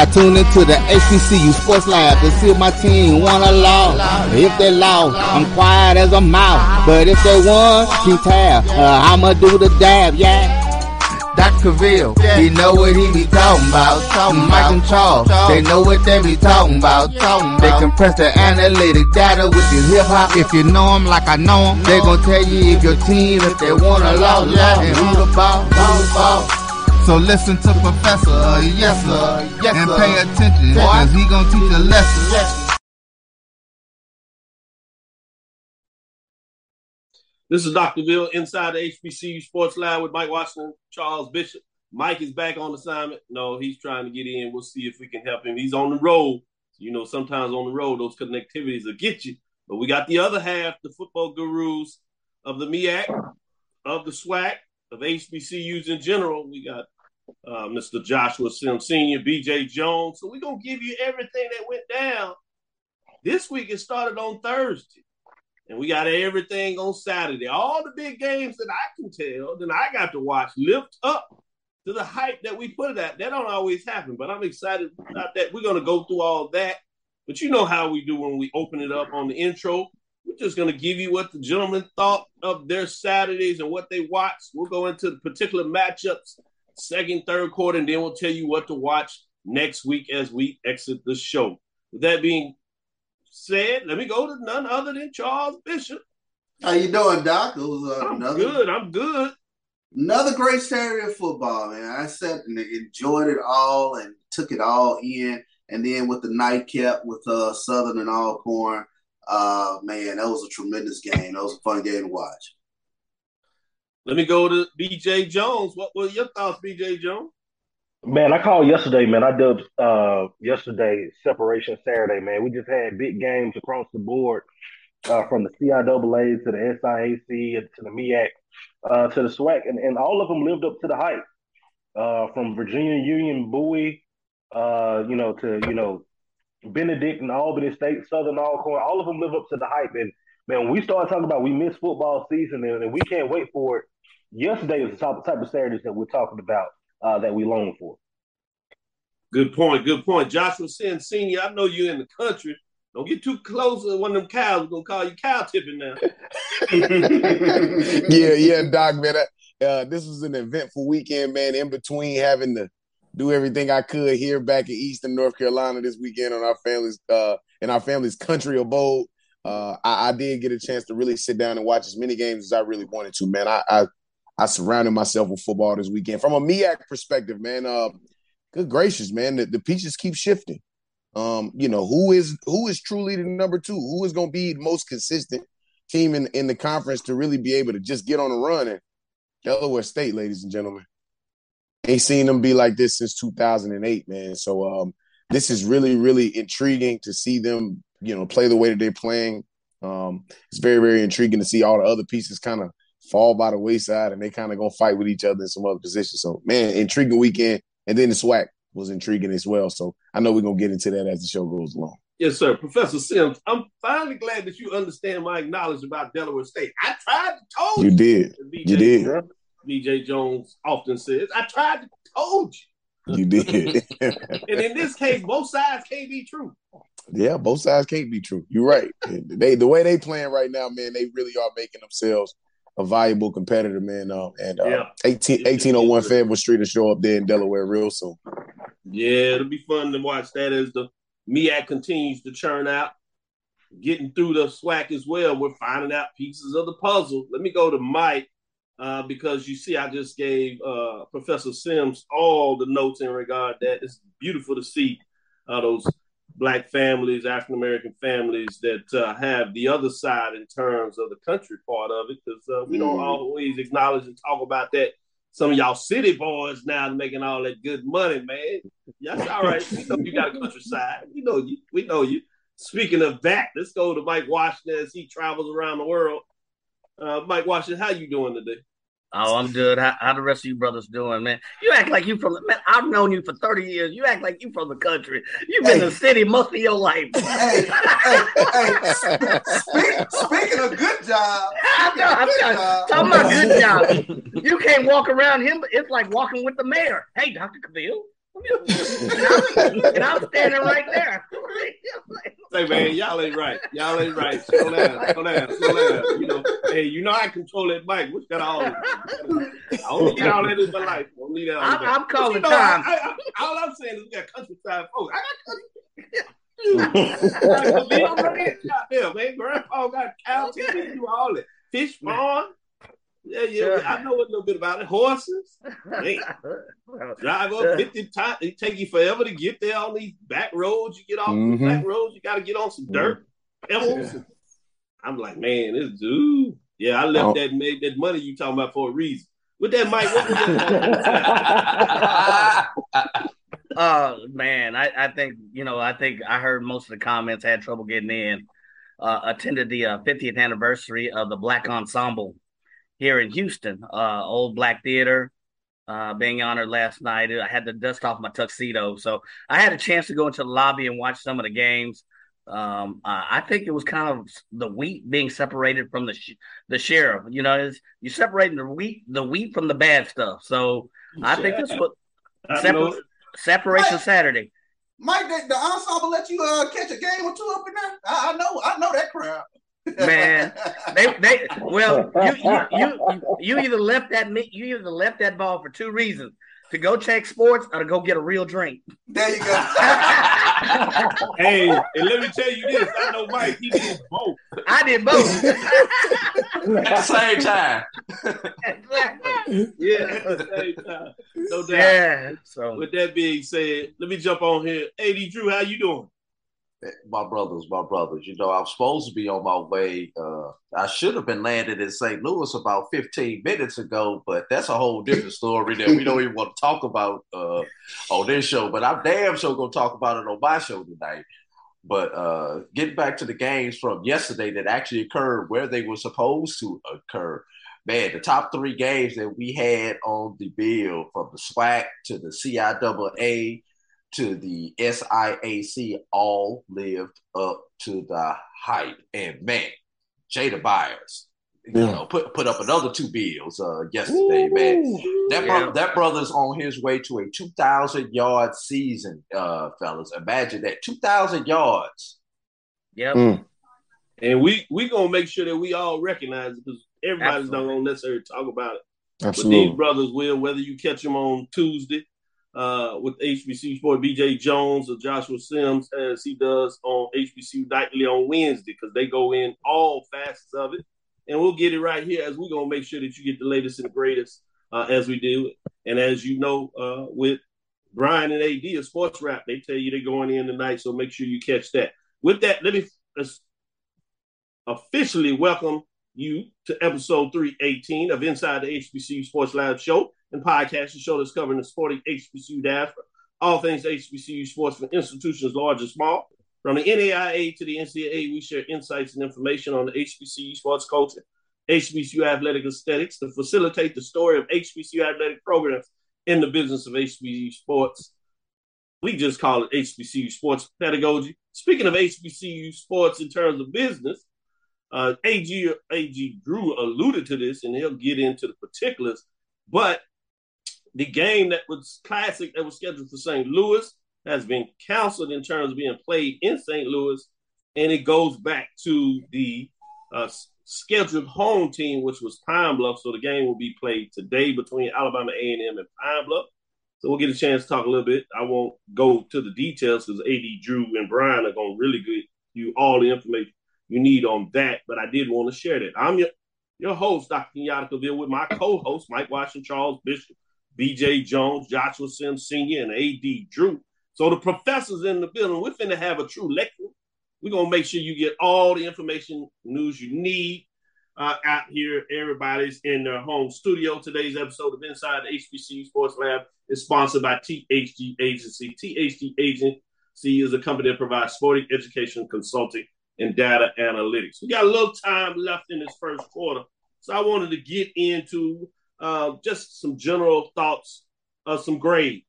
Yeah. Yeah. I tune into the HBCU Sports Lab to see if my team won or lost. If they lost, I'm quiet as a mouse. But if they won, keep tab. Uh, I'ma do the dab, yeah. Dr. Cavill, he know what he be talking about. Talking Mike and Charles, they know what they be talking about. They compress the analytic data with the hip hop. If you know 'em like I know 'em, they gon' tell you if your team, if they won or lost, and who the ball, who the ball. So listen to Professor, uh, yes sir, yes, and pay attention, cause he gonna teach a lesson. This is Dr. Bill inside the HBCU Sports Lab with Mike Washington, Charles Bishop. Mike is back on assignment. No, he's trying to get in. We'll see if we can help him. He's on the road. You know, sometimes on the road, those connectivities will get you. But we got the other half, the football gurus of the MEAC, of the SWAC, of HBCUs in general. We got uh, Mr. Joshua Sims Sr., BJ Jones. So we're going to give you everything that went down. This week, it started on Thursday. And we got everything on Saturday. All the big games that I can tell, that I got to watch, lift up to the hype that we put it at. That don't always happen, but I'm excited about that. We're gonna go through all that. But you know how we do when we open it up on the intro. We're just gonna give you what the gentlemen thought of their Saturdays and what they watched. We'll go into the particular matchups, second, third quarter, and then we'll tell you what to watch next week as we exit the show. With that being said, let me go to none other than Charles Bishop. How you doing, Doc? It was uh, I'm another good. I'm good. another great Saturday of football, man. I sat and enjoyed it all and took it all in. And then with the nightcap with uh, Southern and Alcorn, uh, man, that was a tremendous game. That was a fun game to watch. Let me go to BJ Jones. What were your thoughts, BJ Jones? Man, I called yesterday, man. I dubbed uh yesterday Separation Saturday, man. We just had big games across the board, uh, from the CIAA to the SIAC to the MEAC, uh, to the SWAC, and, and all of them lived up to the hype. Uh, from Virginia Union Bowie, uh, you know, to you know, Benedict and Albany State, Southern Alcorn, all of them live up to the hype. And man, when we start talking about we missed football season and, and we can't wait for it. Yesterday was the type, type of Saturdays that we're talking about uh, that we long for. Good point. Good point. Joshua Sims Senior. I know you're in the country. Don't get too close to one of them cows. We're gonna call you cow tipping now. yeah, yeah, Doc, man. I- Uh, this was an eventful weekend, man. In between having to do everything I could here back in Eastern North Carolina this weekend on our family's uh in our family's country abode. Uh, I, I did get a chance to really sit down and watch as many games as I really wanted to, man. I I, I surrounded myself with football this weekend. From a MEAC perspective, man, uh, good gracious, man, the, the pieces keep shifting. Um, you know, who is who is truly the number two? Who is gonna be the most consistent team in, in the conference to really be able to just get on a run and Delaware State, ladies and gentlemen. Ain't seen them be like this since 2008, man. So um, this is really, really intriguing to see them, you know, play the way that they're playing. Um, it's very, very intriguing to see all the other pieces kind of fall by the wayside and they kind of gonna fight with each other in some other positions. So, man, intriguing weekend. And then the SWAC was intriguing as well. So I know we're gonna get into that as the show goes along. Yes, sir. Professor Sims, I'm finally glad that you understand my knowledge about Delaware State. I tried to told You you. did. BJ, You did. BJ Jones often says, I tried to told you. You did. And in this case, both sides can't be true. Yeah, both sides can't be true. You're right. They the way they playing right now, man, they really are making themselves a valuable competitor, man. Um, and uh, Yeah. 18, 1801 Fayetteville Street will show up there in Delaware real soon. Yeah, it'll be fun to watch that as the MEAC continues to churn out. Getting through the SWAC as well, we're finding out pieces of the puzzle. Let me go to Mike uh, because you see, I just gave uh, Professor Sims all the notes in regard that. It's beautiful to see uh, those black families, African American families that uh, have the other side in terms of the country part of it, because uh, we don't Mm. always acknowledge and talk about that. Some of y'all city boys now making all that good money, man. That's all right. We know you got a countryside. We know you. We know you. Speaking of that, let's go to Mike Washington as he travels around the world. Uh, Mike Washington, how you doing today? Oh, I'm good. How, how the rest of you brothers doing, man? You act like you from the man. I've known you for 30 years. You act like you from the country. You've been Hey. in the city most of your life. hey, hey, hey, speak, speaking of good job, I know, I'm good talking- job. talking about good job. You can't walk around him. It's like walking with the mayor. Hey, Dr. Cavill. And, I'm, and I'm standing right there. Say, man, y'all ain't right. Y'all ain't right. Slow down, slow down, slow down. You know, hey, you know I control that mic. What's got all? I don't need all that in my life. I don't need that all I'm, that. I'm calling You know, time. I, I, I, all I'm saying is we got countryside folks. Oh, I got country. Yeah, man. Grandpa got cows, chickens, do all that. Fish farm. Yeah, yeah. I know a little bit about it. Horses. Man. Drive up 50 times. It take you forever to get there on these back roads. You get off Mhm. the back roads, you got to get on some dirt, pebbles. I'm like, man, this dude. Yeah, I left Oh. that made that money you talking about for a reason. With that mic, what was that? Oh man, I, I think you know. I think I heard most of the comments had trouble getting in. Uh, attended the uh, 50th anniversary of the Black Ensemble here in Houston, uh, old Black Theater, uh, being honored last night. I had to dust off my tuxedo, so I had a chance to go into the lobby and watch some of the games. Um, uh, I think it was kind of the wheat being separated from the sh- the sheriff. You know, it's, you're separating the wheat the wheat from the bad stuff. So I think that's what separ- separation Right. Saturday. Mike, the, the ensemble let you uh, catch a game or two up in there. I, I know, I know that crowd. Man, They they well you you you, you either left that mi- you either left that ball for two reasons to go check sports or to go get a real drink. there you go. Hey, and let me tell you this. I know Mike, he did both. I did both. At the same time. exactly. Yeah, at the same time. No doubt. Yeah. So With that being said, let me jump on here. AD Drew, how you doing? My brothers, my brothers. You know, I'm supposed to be on my way. Uh, I should have been landed in St. Louis about 15 minutes ago, but that's a whole different story that we don't even want to talk about uh, on this show. But I'm damn sure going to talk about it on my show tonight. But uh, getting back to the games from yesterday that actually occurred where they were supposed to occur, man, the top three games that we had on the bill from the SWAC to the CIAA to the SIAC all lived up to the hype. And man, Jada Byers, you Yeah. know, put put up another two bills uh, yesterday, man. That Yeah. bro- that brother's on his way to a two thousand yard season, uh, fellas. Imagine that two thousand yards. yep. Mm. And we we gonna make sure that we all recognize it because everybody's Absolutely. not gonna necessarily talk about it. But Absolutely. these brothers will, whether you catch them on Tuesday uh, with HBCU Sport, BJ Jones or Joshua Sims, as he does on HBCU Nightly on Wednesday, because they go in all facets of it. And we'll get it right here as we're going to make sure that you get the latest and the greatest uh, as we do. And as you know, uh, with Brian and AD of Sports Rap, they tell you they're going in tonight, so make sure you catch that. With that, let me officially welcome you to episode 318 of Inside the HBCU Sports Lab Show and podcast, the show that's covering the sporting HBCU diaspora, all things HBCU sports from institutions large and small. From the NAIA to the NCAA, we share insights and information on the HBCU sports culture, HBCU athletic aesthetics to facilitate the story of HBCU athletic programs in the business of HBCU sports. We just call it HBCU sports pedagogy. Speaking of HBCU sports in terms of business, uh, AD AD Drew alluded to this, and he'll get into the particulars. But the game that was classic that was scheduled for St. Louis has been canceled in terms of being played in St. Louis, and it goes back to the uh, scheduled home team, which was Pine Bluff. So the game will be played today between Alabama A&M and Pine Bluff. So we'll get a chance to talk a little bit. I won't go to the details because AD Drew and Brian are going to really give you all the information you need on that. But I did want to share that. I'm your your host, Dr. Kenyatta Cavill, with my co-host, Mike Washington, Charles Bishop, BJ Jones, Joshua Sims Sr., and AD Drew. So the professors in the building, we're finna have a true lecture. We're gonna make sure you get all the information, news you need uh, out here. Everybody's in their home studio. Today's episode of Inside the HBCU Sports Lab is sponsored by THG Agency. THG Agency is a company that provides sporting education, consulting, and data analytics. We got a little time left in this first quarter, so I wanted to get into uh, just some general thoughts of some grades.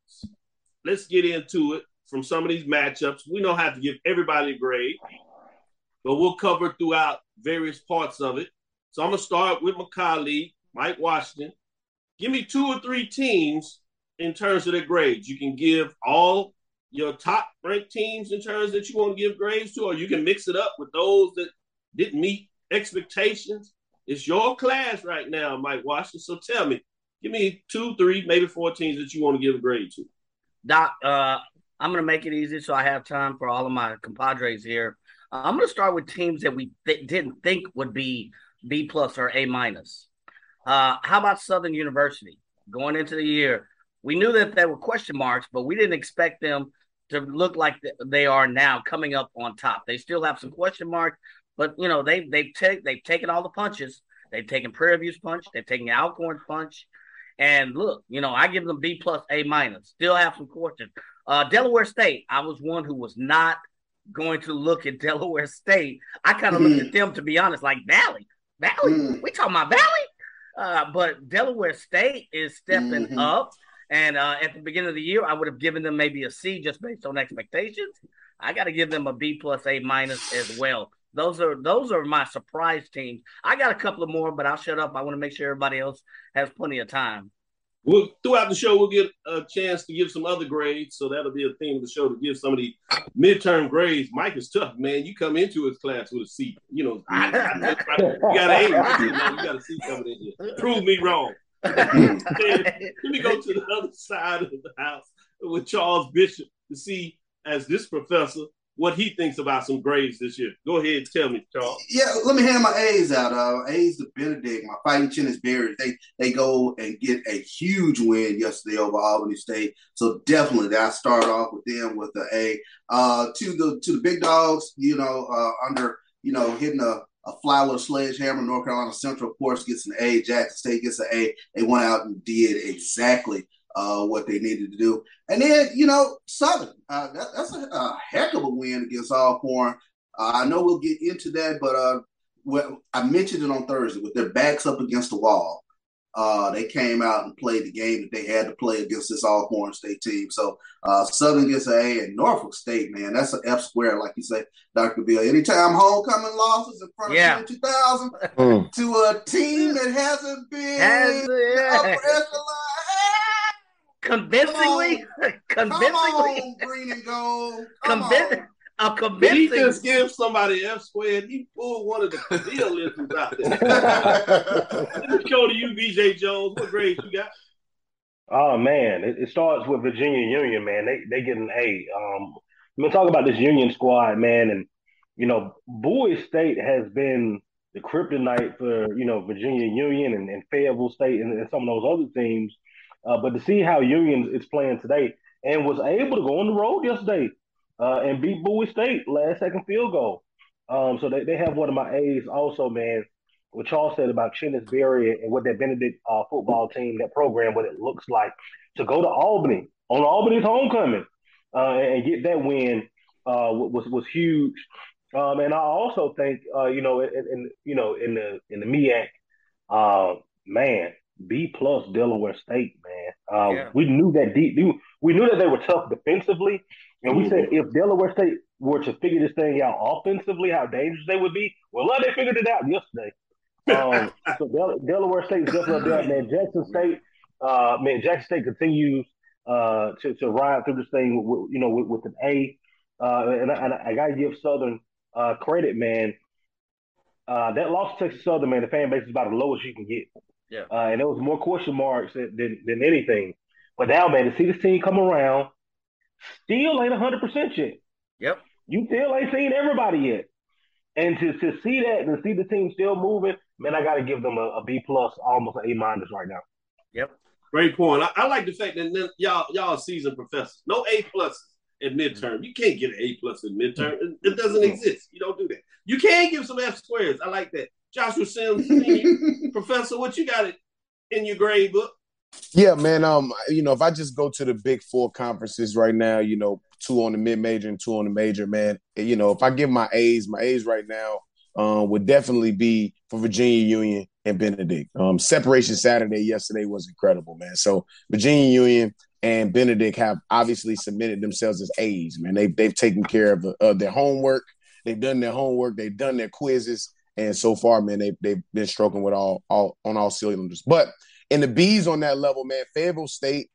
Let's get into it from some of these matchups. We don't have to give everybody a grade, but we'll cover throughout various parts of it. So I'm gonna start with my colleague, Mike Washington. Give me two or three teams in terms of their grades. You can give all your top ranked teams in terms that you want to give grades to, or you can mix it up with those that didn't meet expectations. It's your class right now, Mike Washington. So tell me, give me two, three, maybe four teams that you want to give a grade to. Doc, uh, I'm going to make it easy so I have time for all of my compadres here. Uh, I'm going to start with teams that we th- didn't think would be B plus or A minus. Uh, how about Southern University going into the year? We knew that there were question marks, but we didn't expect them to look like they are now coming up on top. They still have some question marks, but you know they they've they've taken all the punches. They've taken Prairie View's punch. They've taken Alcorn's punch. And look, you know, I give them B plus, A minus. Still have some questions. Uh, Delaware State, I was one who was not going to look at Delaware State. I kind of mm. looked at them to be honest, like Valley. Valley? Mm. We talking about Valley? Uh, but Delaware State is stepping mm-hmm. up. And uh, at the beginning of the year, I would have given them maybe a C just based on expectations. I got to give them a B plus, A minus as well. Those are those are my surprise teams. I got a couple of more, but I'll shut up. I want to make sure everybody else has plenty of time. We'll throughout the show we'll get a chance to give some other grades, so that'll be a theme of the show to give some of the midterm grades. Mike is tough, man. You come into his class with a C. You know, you got an A. You, know, you got a C coming in here. Prove me wrong. Let me go to the other side of the house with Charles Bishop to see, as this professor, what he thinks about some grades this year. Go ahead and tell me, Charles. Yeah, let me hand my A's out. Uh, A's to Benedict, my fighting Chennis Berries. They they go and get a huge win yesterday over Albany State. So definitely, I start off with them with the A. Uh, to the to the big dogs, you know, uh, under you know hitting a a Flower Sledgehammer, North Carolina Central, of course, gets an A. Jackson State gets an A. They went out and did exactly uh, what they needed to do. And then, you know, Southern, uh, that, that's a, a, heck of a win against Alcorn. Uh, I know we'll get into that, but uh, well, I mentioned it on Thursday with their backs up against the wall. Uh, they came out and played the game that they had to play against this Alcorn State team. So uh, Southern gets an A, and Norfolk State, man, that's an F square, like you say, Dr. Bill. Anytime homecoming losses in front of yeah. 2000 mm. to a team that hasn't been Has, yeah convincingly, convincingly, on, green and gold. Convincing. A convincing. He just give somebody F squared? He pulled one of the deal listeners out there. Let me go to you, BJ Jones. What grade you got? Oh man, it, it, starts with Virginia Union, man. They they get an A. Um, I'm gonna talk about this Union squad, man, and you know, Bowie State has been the kryptonite for you know Virginia Union and, and Fayetteville State and, and some of those other teams uh, but to see how Union is playing today and was able to go on the road yesterday uh, and beat Bowie State last second field goal. Um, so they, they have one of my A's also, man. What Charles said about Chennis Berry and what that Benedict uh, football team, that program, what it looks like to go to Albany on Albany's homecoming uh, and get that win uh, was was huge. Um, and I also think, uh, you know, in, in, you know in the in the MEAC, uh, man, B plus Delaware State, man. Uh, yeah. We knew that deep. We knew that they were tough defensively, and we said if Delaware State were to figure this thing out offensively, how dangerous they would be. Well, they figured it out yesterday. Um, so Del- Delaware State is definitely up there, man. Jackson State, uh, man, Jackson State continues uh, to to ride through this thing, with, you know, with, with an A. Uh, and, I, and I gotta give Southern uh, credit, man. Uh, that loss to Texas Southern, man, the fan base is about the lowest you can get. Yeah. Uh, and there was more question marks than, than, than anything. But now, man, to see this team come around, still ain't 100% yet. Yep. You still ain't seen everybody yet. And to, to see that and see the team still moving, man, I got to give them a, a B plus, almost an A minus right now. Yep. Great point. I, I, like the fact that y'all y'all seasoned professors. No A plus at midterm. You can't get an A plus at midterm. It, it doesn't exist. You don't do that. You can give some F squares. I like that. Joshua Sims, Professor, what you got it in your grade book? Yeah, man. Um, you know, if I just go to the big four conferences right now, you know, two on the mid major and two on the major, man. You know, if I give my A's, my A's right now um, would definitely be for Virginia Union and Benedict. Um, separation Saturday yesterday was incredible, man. So Virginia Union and Benedict have obviously submitted themselves as A's, man. They've they've taken care of, of their homework. They've done their homework. They've done their quizzes, and so far, man, they they've been stroking with all all on all cylinders. But in the B's on that level, man, Fayetteville State,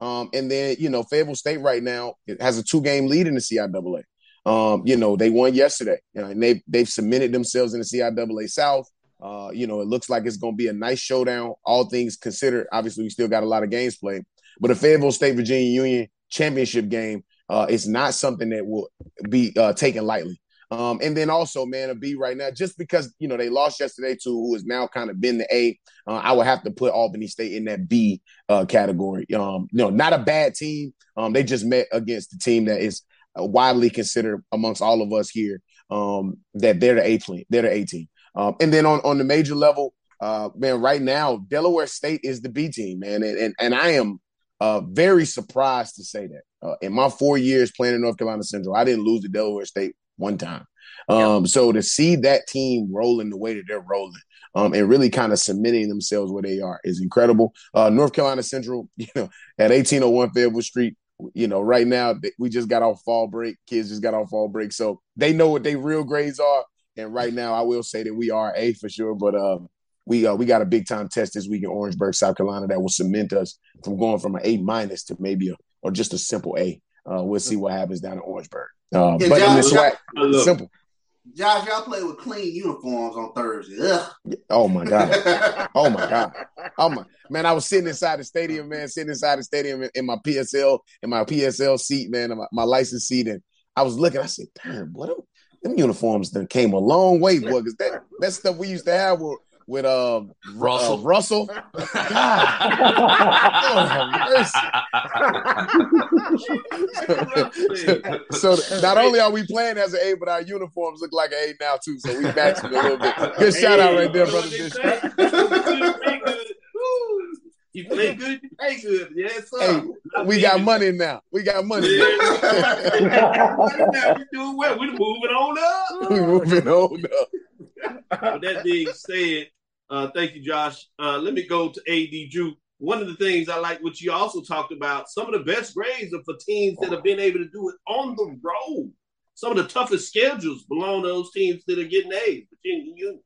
um, and then you know Fayetteville State right now has a two game lead in the CIAA. Um, you know, they won yesterday, you know, and they they've submitted themselves in the CIAA South. Uh, you know, it looks like it's going to be a nice showdown, all things considered. Obviously, we still got a lot of games played, but a Fayetteville State Virginia Union championship game uh, is not something that will be uh, taken lightly. Um, and then also, man, a B right now, just because you know they lost yesterday to who has now kind of been the A, uh, I would have to put Albany State in that B uh, category. Um, know, not a bad team. Um, they just met against the team that is widely considered amongst all of us here um, that they're the A team. They're the A team. Um, and then on on the major level, uh, man, right now Delaware State is the B team, man, and and, and I am uh, very surprised to say that. Uh, in my four years playing in North Carolina Central, I didn't lose to Delaware State one time. Um, So to see that team rolling the way that they're rolling, um, and really kind of submitting themselves where they are is incredible. Uh, North Carolina Central, you know, at 1801 Fayetteville Street, you know, right now we just got off fall break. Kids just got off fall break, so they know what their real grades are. And right now, I will say that we are A for sure, but um, we uh, we got a big time test this week in Orangeburg, South Carolina, that will cement us from going from an A minus to maybe a or just a simple A. Uh, we'll see what happens down in Orangeburg. Uh, Yeah, but in the Josh, Look. simple. Josh, y'all play with clean uniforms on Thursday. Ugh. Oh my god. Oh my god. Oh my man, I was sitting inside the stadium, man, sitting inside the stadium in, in my PSL, in my PSL seat, man, in my, my license seat, and I was looking. I said, "Damn, what? Them, uniforms done came a long way, boy. Because that that stuff we used to have with with uh, Russell. uh, Russell. God, Lord have so not only are we playing as an A, but our uniforms look like an A now too. So we matching a little bit. Good shout out right there, brother. Bishop. You play good, you play good. Yes, sir. Hey, we got money now. We got money. Yeah. Now. we doing well. We're moving on up. we moving on up. With that being said, uh, thank you, Josh. Uh, let me go to AD Drew. One of the things I like what you also talked about, some of the best grades are for teams that have been able to do it on the road. Some of the toughest schedules belong to those teams that are getting A's. Virginia Union,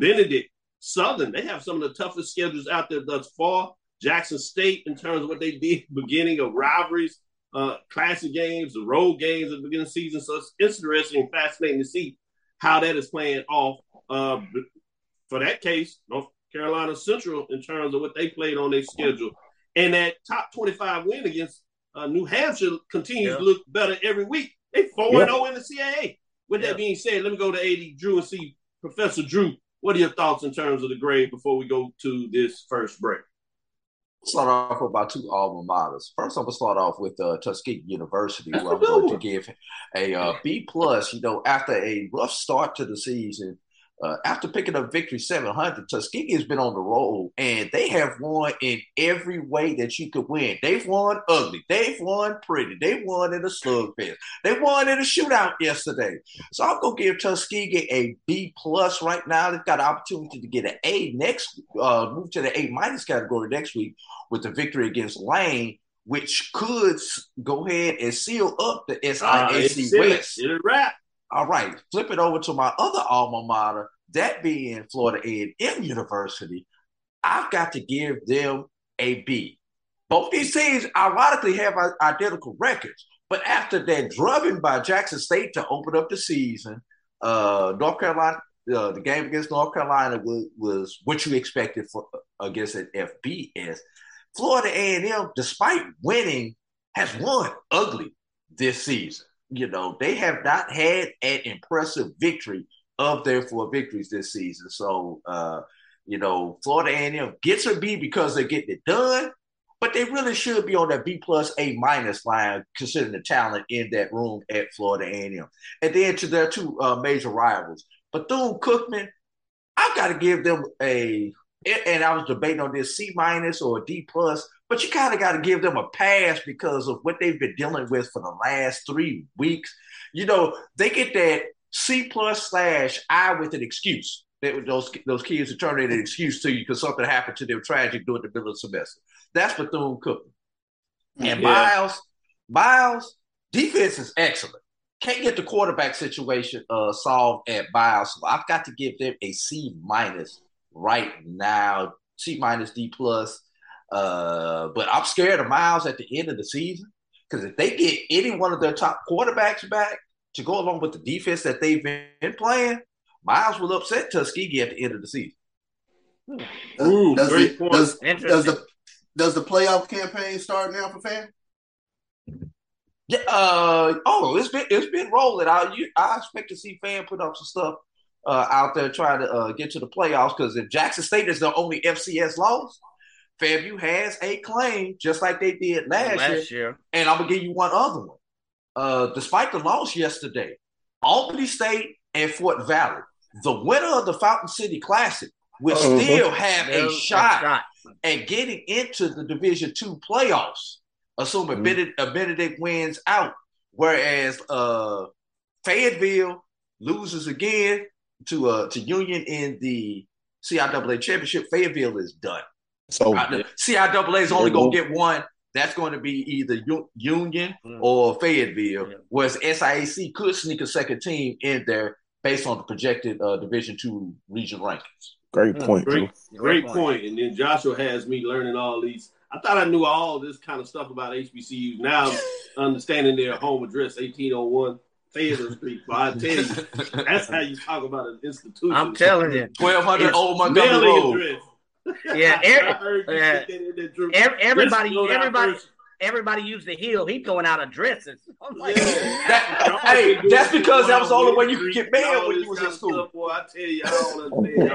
Benedict, Southern, they have some of the toughest schedules out there thus far. Jackson State, in terms of what they did beginning of rivalries, uh, classic games, the road games at the beginning of the season. So it's interesting and fascinating to see how that is playing off. Uh, for that case, North Carolina Central in terms of what they played on their schedule. And that top 25 win against uh, New Hampshire continues Yeah. to look better every week. They 4 Yeah. 0 in the CAA. With Yeah. that being said, let me go to AD Drew and see Professor Drew. What are your thoughts in terms of the grade before we go to this first break? start off with my two alma maters. First, I'm gonna start off with uh, Tuskegee University, That's where I'm a good going to give a uh, B plus. You know, after a rough start to the season, uh, after picking up victory 700, Tuskegee has been on the roll, and they have won in every way that you could win. They've won ugly, they've won pretty, they won in a slugfest, they won in a shootout yesterday. So I'm gonna give Tuskegee a B plus right now. They've got an opportunity to get an A next, uh, move to the A minus category next week with the victory against Lane, which could go ahead and seal up the Uh, SIAC it. West. It's a wrap. All right, flip it over to my other alma mater, that being Florida A&M University. I've got to give them a B. Both these teams ironically have identical records, but after that drubbing by Jackson State to open up the season, uh, North Carolina, uh, the game against North Carolina was, was what you expected for against an FBS. Florida A&M, despite winning, has won ugly this season. You know, they have not had an impressive victory of their four victories this season. So, uh, you know, Florida A&M gets a B because they're getting it done, but they really should be on that B plus A minus line considering the talent in that room at Florida A&M. And then to their two uh, major rivals, Bethune Cookman, I've got to give them a. And I was debating on this C minus or D plus, but you kind of got to give them a pass because of what they've been dealing with for the last three weeks. You know, they get that C plus slash I with an excuse. they, those those kids are turning an excuse to you because something happened to them tragic during the middle of the semester. That's Bethune Cookman. And Yeah. Miles, Miles, defense is excellent. Can't get the quarterback situation uh, solved at Miles. So I've got to give them a C minus right now. C minus D plus. Uh, but I'm scared of Miles at the end of the season because if they get any one of their top quarterbacks back to go along with the defense that they've been playing, Miles will upset Tuskegee at the end of the season. Ooh, does, great it, point. does, does the does the playoff campaign start now for FAMU? Yeah. Uh, oh, it's been it's been rolling. I you, I expect to see FAMU put up some stuff uh, out there trying to uh, get to the playoffs because if Jackson State is the only FCS loss, FAMU has a claim just like they did last, year. Last year. And I'm gonna give you one other one. Uh, despite the loss yesterday, Albany State and Fort Valley, the winner of the Fountain City Classic, will Uh-huh. still have There's a shot at getting into the Division Two playoffs, assuming Mhm. Benedict, uh, Benedict wins out. Whereas uh, Fayetteville loses again to uh, to Union in the CIAA championship. Fayetteville is done. So CIAA is only going to get one. That's going to be either Union Mm. or Fayetteville. Yeah. Whereas SIAC could sneak a second team in there based on the projected uh, Division Two region rankings. great point. Great, great point. And then Joshua has me learning all these. I thought I knew all this kind of stuff about HBCUs. Now I'm understanding their home address, 1801 Fayetteville Street. But I tell you, that's how you talk about an institution. I'm telling you. Twelve hundred It's Old Montgomery Road. address. Yeah, I every, yeah. put that in there, Drew. ev- everybody, Let's go down everybody, everybody used the heel. He throwing out addresses. I'm like, Yeah. That- hey, that's because that was the only way you could get mail when you was in school. Boy, I tell you, I don't understand.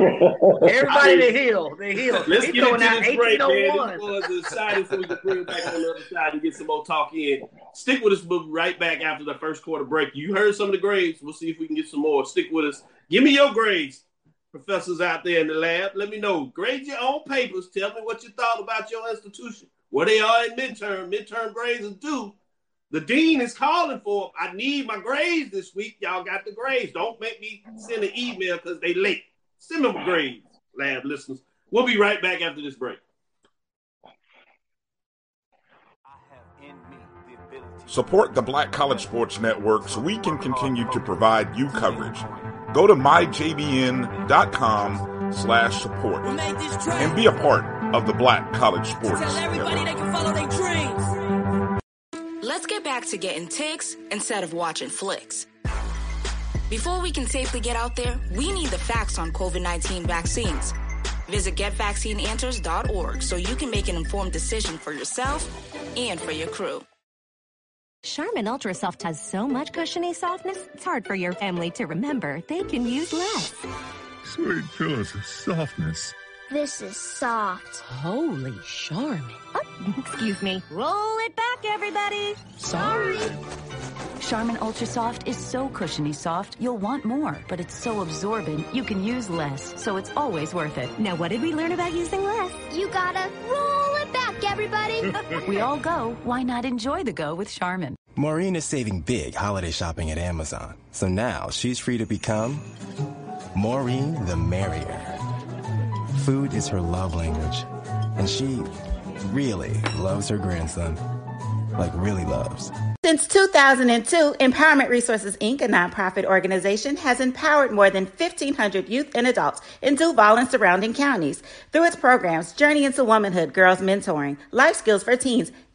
everybody I mean- the heel, the heel. Let's he get throwing into out this break, man. 1801. This was exciting so we can bring it back on the other side and get some more talk in. Stick with us, we'll be right back after the first quarter break. You heard some of the grades. We'll see if we can get some more. Stick with us. Give me your grades. Professors out there in the lab, let me know. Grade your own papers. Tell me what you thought about your institution. Where they are in midterm. Midterm grades are due. The dean is calling for 'em. I need my grades this week. Y'all got the grades. Don't make me send an email because they late. Send them grades, lab listeners. We'll be right back after this break. Support the Black College Sports Network so we can continue to provide you coverage. Go to myjbn.com slash support and be a part of the Black College Sports Network. Let's get back to getting ticks instead of watching flicks. Before we can safely get out there, we need the facts on COVID 19 vaccines. Visit getvaccineanswers.org so you can make an informed decision for yourself and for your crew. Charmin Ultra Soft has so much cushiony softness, it's hard for your family to remember they can use less. Sweet pillows of softness. This is soft. Holy Charmin. Oh, excuse me. Roll it back, everybody. Sorry. Charmin Ultra Soft is so cushiony soft, you'll want more, but it's so absorbent, you can use less, so it's always worth it. Now, what did we learn about using less? You gotta roll it back, everybody. we all go, why not enjoy the go with Charmin? Maureen is saving big holiday shopping at Amazon. So now she's free to become Maureen the Merrier. Food is her love language. And she really loves her grandson. Like, really loves. Since 2002, Empowerment Resources Inc., a nonprofit organization, has empowered more than 1,500 youth and adults in Duval and surrounding counties through its programs Journey into Womanhood, Girls Mentoring, Life Skills for Teens,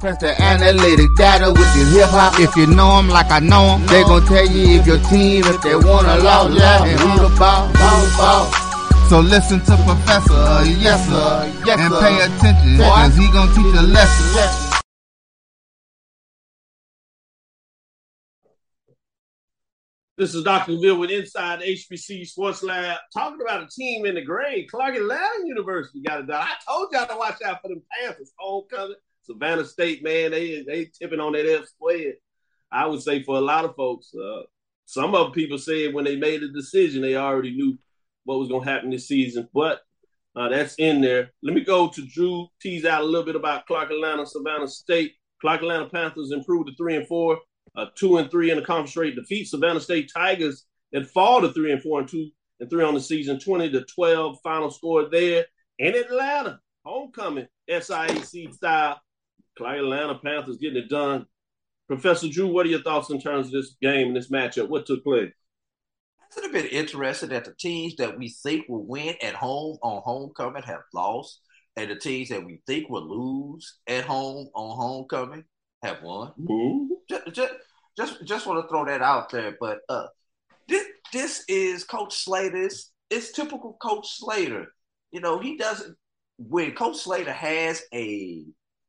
Press the analytic data with your hip hop. If you know 'em like I know 'em, they gon' tell you if your team, if they wanna lose, yeah, and who the ball, ball, ball. So listen to Professor, uh, yes sir, yes, and pay attention, cause he gonna teach a lesson. This is Dr. Ville with Inside HBC Sports Lab, talking about a team in the grade. Clark Atlanta University got it done. I told y'all to watch out for them Panthers. Homecoming, Savannah State, man, they they tipping on that F squared. I would say for a lot of folks, uh, some of people said when they made the decision, they already knew what was going to happen this season, but uh, that's in there. Let me go to Drew, tease out a little bit about Clark Atlanta, Savannah State. Clark Atlanta Panthers improved to three and four uh, two and three in the conference rate. Defeat Savannah State Tigers that fall to three and four and two and three on the season, 20 to 12 final score there in Atlanta. Homecoming, SIAC style. Atlanta Panthers getting it done. Professor Drew, what are your thoughts in terms of this game and this matchup? What took place? I It's a bit interesting that the teams that we think will win at home on homecoming have lost, and the teams that we think will lose at home on homecoming have won. Mm-hmm. Just, just, just, just want to throw that out there. But uh, this, this is Coach Slater's. It's typical Coach Slater. You know, he doesn't. When Coach Slater has a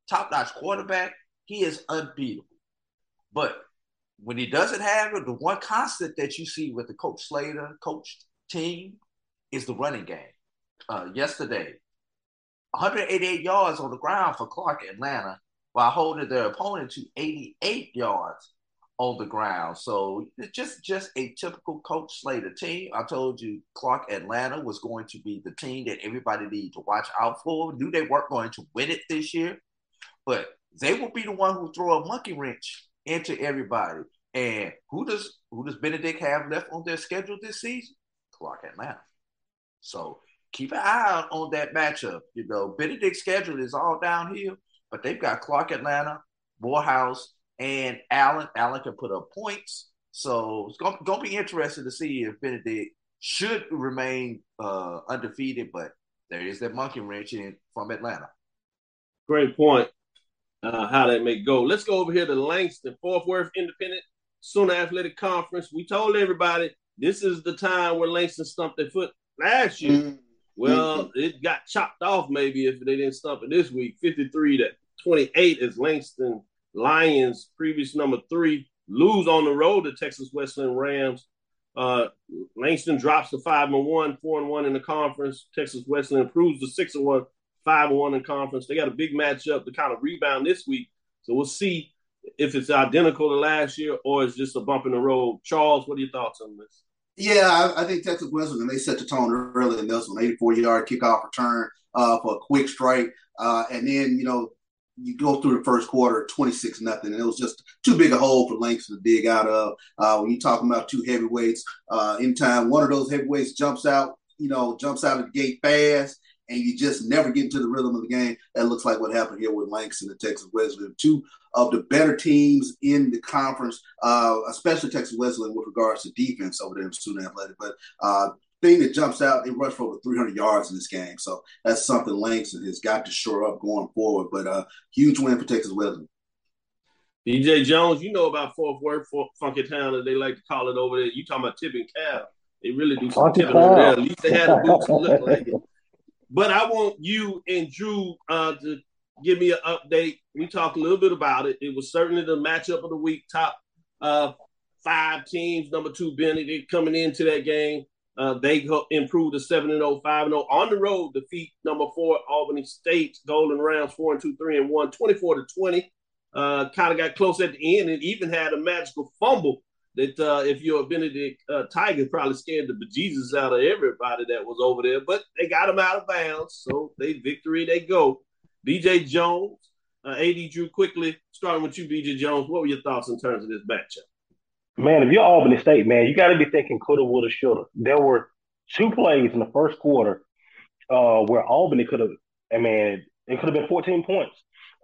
top-notch quarterback, he is unbeatable. But when he doesn't have it, the one constant that you see with the Coach Slater coach team is the running game. Uh, yesterday, 188 yards on the ground for Clark Atlanta, while holding their opponent to 88 yards on the ground. So just just a typical Coach Slater team. I told you Clark Atlanta was going to be the team that everybody needed to watch out for. Knew they weren't going to win it this year, but they will be the one who throw a monkey wrench into everybody. And who does who does Benedict have left on their schedule this season? Clark Atlanta. So keep an eye out on that matchup. You know, Benedict's schedule is all downhill, but they've got Clark Atlanta, Morehouse, and Allen. Allen can put up points. So it's going, going to be interesting to see if Benedict should remain uh, undefeated, but there is that monkey wrench in from Atlanta. Great point. Uh, how that may go. Let's go over here to Langston, Fort Worth Independent Sooner Athletic Conference. We told everybody this is the time where Langston stumped their foot last year. Mm-hmm. Well, it got chopped off maybe if they didn't stump it this week. 53 to 28 is Langston Lions, previous number three, lose on the road to Texas Wesleyan Rams. Uh, Langston drops to five and one, four and one in the conference. Texas Wesleyan improves to six and one, five and one in conference. They got a big matchup to kind of rebound this week. So we'll see if it's identical to last year or it's just a bump in the road. Charles, what are your thoughts on this? Yeah, I, I think Texas Wesleyan, they set the tone early in this one, 84 yard kickoff return uh, for a quick strike. Uh, and then, you know, you go through the first quarter, 26 nothing, and it was just too big a hole for Langston to dig out of. Uh, when you're talking about two heavyweights, uh, anytime one of those heavyweights jumps out, you know, jumps out of the gate fast, and you just never get into the rhythm of the game. That looks like what happened here with Langston and Texas Wesleyan, two of the better teams in the conference, uh, especially Texas Wesleyan with regards to defense over there in Sooner Athletic. But uh, thing that jumps out, they rushed for over 300 yards in this game. So that's something Langston has got to shore up going forward. But uh, huge win for Texas Wesleyan. BJ Jones, you know about Fort Worth, Funky Town, as they like to call it over there. You talking about tipping cow. They really do some tipping over there. At least they had the boots to look like it. But I want you and Drew uh, to give me an update. We talked a little bit about it. It was certainly the matchup of the week. Top uh, five teams. Number two, Benedict coming into that game. Uh, they improved to 7 and 0, 5 and 0 on the road, defeat number four, Albany State, Golden Rams, 4 and 2, 3 and 1, 24 to 20. Uh, kind of got close at the end and even had a magical fumble that uh, if you're a Benedict uh, Tiger, probably scared the bejesus out of everybody that was over there. But they got him out of bounds, so they victory they go. BJ Jones, uh, AD Drew, quickly starting with you, BJ Jones. What were your thoughts in terms of this matchup? Man, if you're Albany State, man, you got to be thinking coulda, woulda, shoulda. There were two plays in the first quarter uh, where Albany could have, I mean, it could have been 14 points.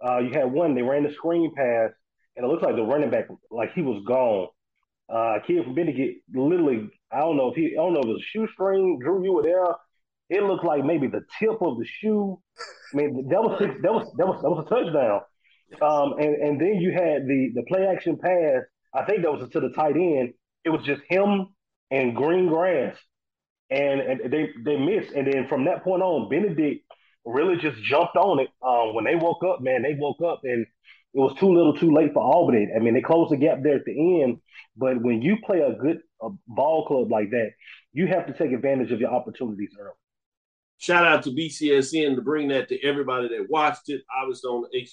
Uh, you had one, they ran the screen pass, and it looked like the running back, like he was gone. Uh, kid from Benedict, literally, I don't know if he, I don't know if it was a shoestring, Drew, you were there. It looked like maybe the tip of the shoe. I mean, that was six, that was that was that was a touchdown. Um, and and then you had the the play action pass I think that was to the tight end. It was just him and green grass, and, and they they missed. And then from that point on, Benedict really just jumped on it. Um, when they woke up, man, they woke up and it was too little, too late for Albany. I mean, they closed the gap there at the end. But when you play a good a ball club like that, you have to take advantage of your opportunities early. Shout out to BCSN to bring that to everybody that watched it. Obviously on the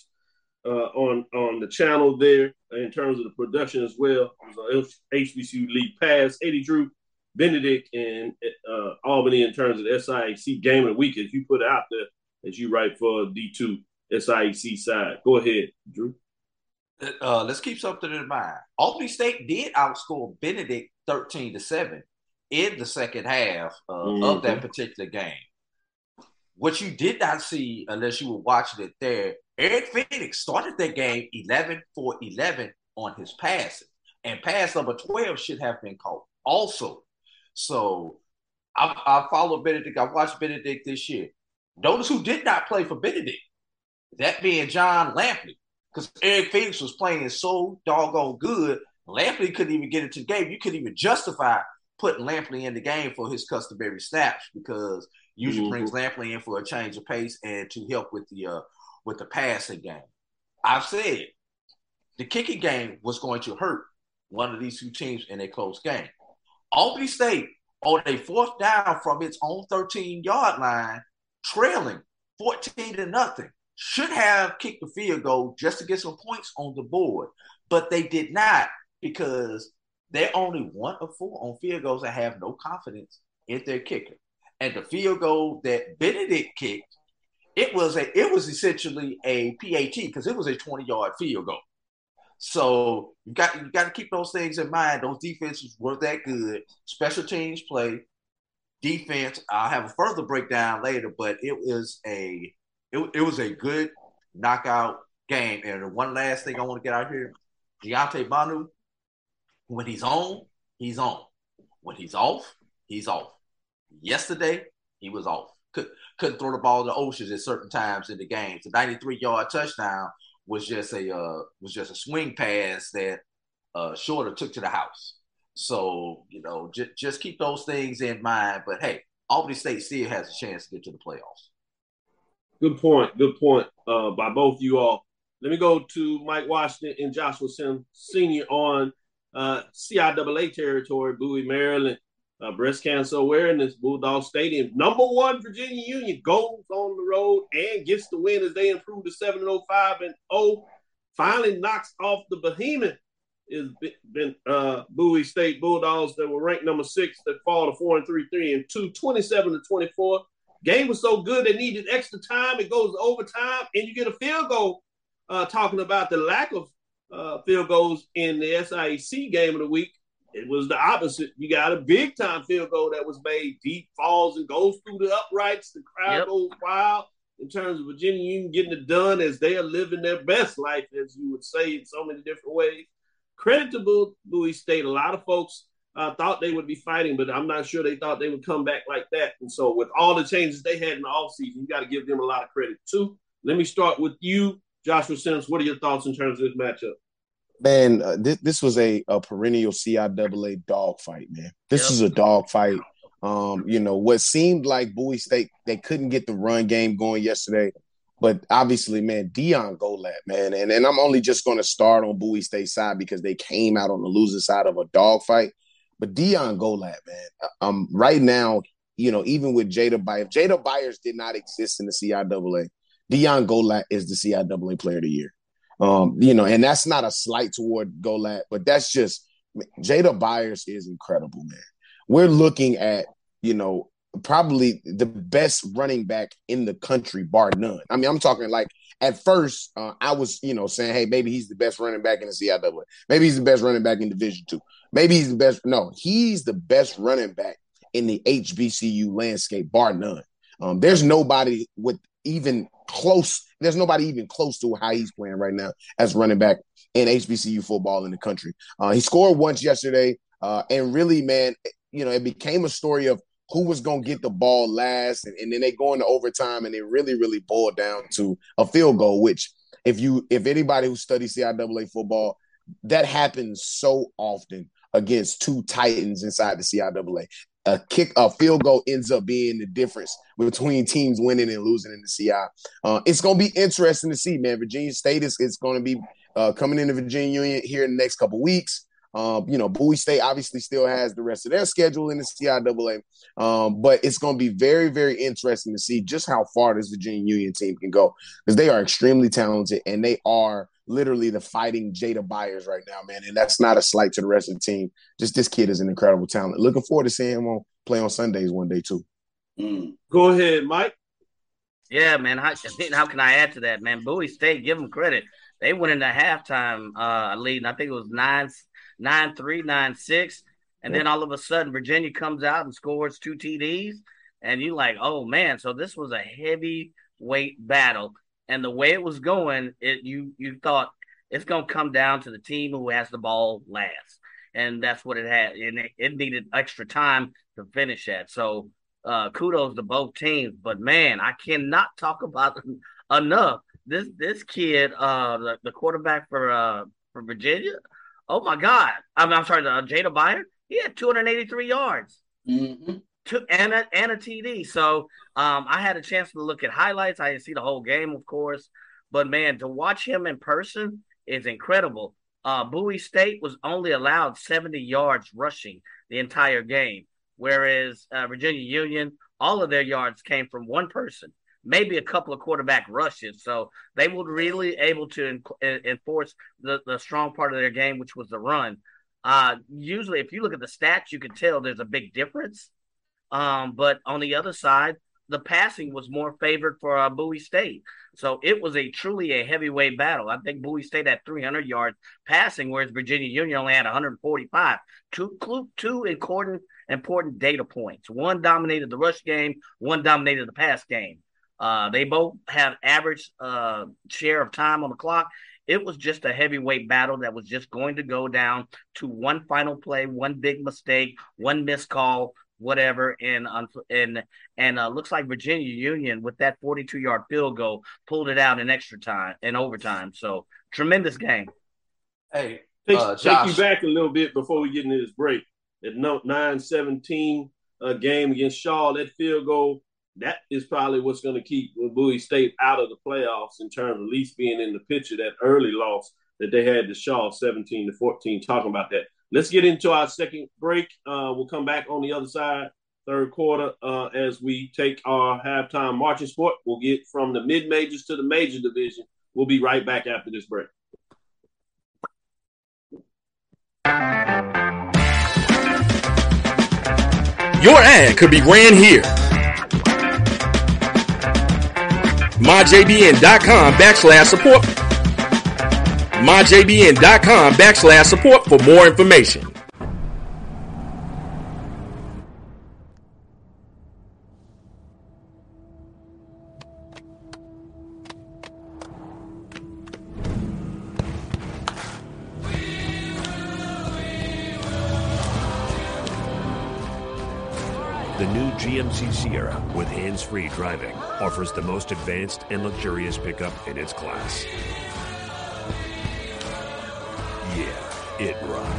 uh, on on the channel there in terms of the production as well. It was HBCU League Pass. AD Drew, Benedict, and uh, Albany in terms of the SIAC game of the week as you put out there as you write for D2 SIAC side. Go ahead, Drew. Uh, let's keep something in mind. Albany State did outscore Benedict 13 to 7 in the second half uh, mm-hmm. of that particular game. What you did not see, unless you were watching it there, Eric Phoenix started that game 11 for 11 on his passing. And pass number 12 should have been called also. So I, I followed Benedict. I watched Benedict this year. Notice who did not play for Benedict. That being John Lampley. Because Eric Phoenix was playing so doggone good. Lampley couldn't even get into the game. You couldn't even justify putting Lampley in the game for his customary snaps because usually mm-hmm. brings Lampley in for a change of pace and to help with the uh, with the passing game. I've said the kicking game was going to hurt one of these two teams in a close game. Albany State on a fourth down from its own 13 yard line, trailing 14 to nothing, should have kicked the field goal just to get some points on the board, but they did not because they're only one of four on field goals that have no confidence in their kicker. And the field goal that Benedict kicked, it was a it was essentially a PAT because it was a 20 yard field goal. So you got you got to keep those things in mind. Those defenses weren't that good. Special teams play defense. I'll have a further breakdown later, but it was a it, it was a good knockout game. And the one last thing I want to get out here: Deontay Manu, when he's on, he's on. When he's off, he's off. Yesterday, he was off. Could, couldn't throw the ball in the oceans at certain times in the game. The 93 yard touchdown was just a uh, was just a swing pass that uh, Shorter took to the house. So you know, j- just keep those things in mind. But hey, Albany State still has a chance to get to the playoffs. Good point. Good point uh, by both you all. Let me go to Mike Washington and Joshua Sims Senior on uh, CIAA territory, Bowie, Maryland uh, breast cancer awareness, Bulldog Stadium. Number one Virginia Union goes on the road and gets the win as they improve to 7 0 5 and 0. Finally knocks off the behemoth is been uh, Bowie State Bulldogs that were ranked number six that fall to four and three, three and two, 27 to 24. Game was so good they needed extra time. It goes overtime, and you get a field goal. Uh, talking about the lack of uh, field goals in the SIAC game of the week. It was the opposite. You got a big time field goal that was made, deep falls and goes through the uprights. The crowd yep. goes wild in terms of Virginia Union getting it done as they are living their best life, as you would say in so many different ways. Credit to Bowie State. A lot of folks uh, thought they would be fighting, but I'm not sure they thought they would come back like that. And so, with all the changes they had in the offseason, you got to give them a lot of credit too. Let me start with you, Joshua Sims. What are your thoughts in terms of this matchup? man, uh, this this was a, a perennial CIAA dogfight, man. This yep. is a dogfight. Um, you know, what seemed like Bowie State, they couldn't get the run game going yesterday. But obviously, man, Dion Golat, man. And, and I'm only just going to start on Bowie State side because they came out on the losing side of a dogfight. But Dion Golat, man, um, right now, you know, even with Jada Byers, Jada Byers did not exist in the CIAA. Dion Golat is the CIAA player of the year. Um, you know, and that's not a slight toward Golat, but that's just Jada Byers is incredible, man. We're looking at, you know, probably the best running back in the country, bar none. I mean, I'm talking like at first, uh, I was, you know, saying, hey, maybe he's the best running back in the CIAA. Maybe he's the best running back in Division Two. Maybe he's the best. No, he's the best running back in the HBCU landscape, bar none. Um, there's nobody with even close. There's nobody even close to how he's playing right now as running back in HBCU football in the country. Uh, he scored once yesterday, uh, and really, man, you know, it became a story of who was going to get the ball last, and, and then they go into overtime, and it really, really boiled down to a field goal. Which, if you, if anybody who studies CIAA football, that happens so often against two titans inside the CIAA. a kick, a field goal ends up being the difference between teams winning and losing in the CI. Uh, it's going to be interesting to see, man. Virginia State is, is going to be uh, coming into Virginia Union here in the next couple weeks. Um, you know, Bowie State obviously still has the rest of their schedule in the CIAA, um, but it's going to be very, very interesting to see just how far this Virginia Union team can go because they are extremely talented and they are literally the fighting Jada Byers right now, man. And that's not a slight to the rest of the team. Just this kid is an incredible talent. Looking forward to seeing him on play on Sundays one day too. Mm. Go ahead, Mike. Yeah, man. How, how can I add to that, man? Bowie State, give them credit. They went into halftime uh, lead, and I think it was nine nine three, nine six, and then all of a sudden Virginia comes out and scores two TDs, and you're like, oh man, so this was a heavyweight battle, and the way it was going, it you you thought it's gonna come down to the team who has the ball last, and that's what it had, and it, it needed extra time to finish that. So uh, kudos to both teams, but man, I cannot talk about enough this this kid, uh, the, the quarterback for uh for Virginia. Oh my God! I'm, I'm sorry, uh, Jada Byers. He had 283 yards. Mm-hmm. To, and a, and a TD. So um, I had a chance to look at highlights. I didn't see the whole game, of course, but man, to watch him in person is incredible. Uh, Bowie State was only allowed 70 yards rushing the entire game, whereas uh, Virginia Union, all of their yards came from one person maybe a couple of quarterback rushes. So they were really able to en- enforce the, the strong part of their game, which was the run. Uh, usually, if you look at the stats, you can tell there's a big difference. Um, but on the other side, the passing was more favored for uh, Bowie State. So it was a truly a heavyweight battle. I think Bowie State had 300 yards passing, whereas Virginia Union only had 145. Two, two important, important data points. One dominated the rush game, one dominated the pass game. Uh, they both have average uh, share of time on the clock. It was just a heavyweight battle that was just going to go down to one final play, one big mistake, one missed call, whatever. And and and uh, looks like Virginia Union with that 42 yard field goal pulled it out in extra time in overtime. So tremendous game. Hey, take, uh, take you back a little bit before we get into this break. At note 9-17 uh, game against Shaw, that field goal that is probably what's going to keep Bowie State out of the playoffs in terms of at least being in the picture. That early loss that they had to Shaw, seventeen to fourteen. Talking about that. Let's get into our second break. Uh, we'll come back on the other side, third quarter, uh, as we take our halftime marching sport. We'll get from the mid majors to the major division. We'll be right back after this break. Your ad could be ran here myjbn.com backslash support. myjbn.com backslash support for more information. The new GMC Sierra with hands-free driving offers the most advanced and luxurious pickup in its class.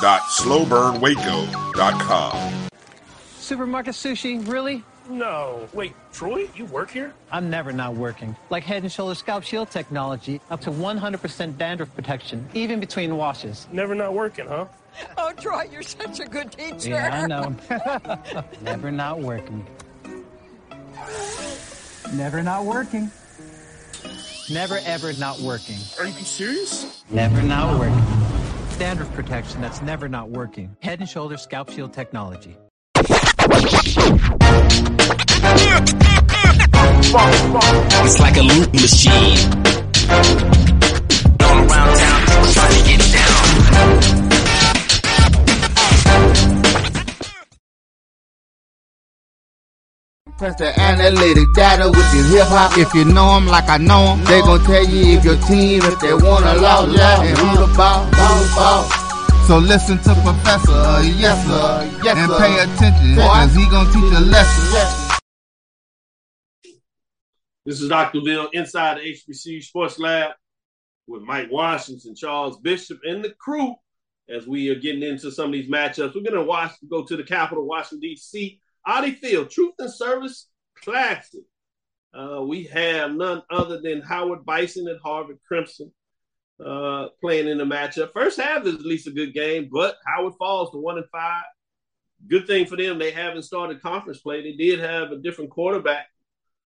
www.slowburnwaco.com. Supermarket sushi, really? No. Wait, Troy, you work here? I'm never not working. Like Head and Shoulders Scalp Shield technology, up to 100% dandruff protection, even between washes. Never not working, huh? Oh, Troy, you're such a good teacher. Yeah, I know. never not working. Never not working. Never ever not working. Are you serious? Never not working. Dandruff protection that's never not working. Head and Shoulders Scalp Shield technology. It's like a loop machine. All around town, trying to get Press the analytic data with the hip hop. If you know 'em like I know 'em, they gon' tell you if your team, if they wanna lose, yeah, and who the ball, who the ball. So listen to Professor, uh, yes sir, yes, and pay attention, cause he gon' teach a lesson. This is Dr. Bill inside the HBCU Sports Lab with Mike Washington, Charles Bishop, and the crew as we are getting into some of these matchups. We're going to watch go to the capital, Washington, D.C. Audi Field, Truth and Service Classic. Uh, we have none other than Howard Bison and Harvard Crimson uh, playing in the matchup. First half is at least a good game, but Howard falls to one and five. Good thing for them, they haven't started conference play. They did have a different quarterback.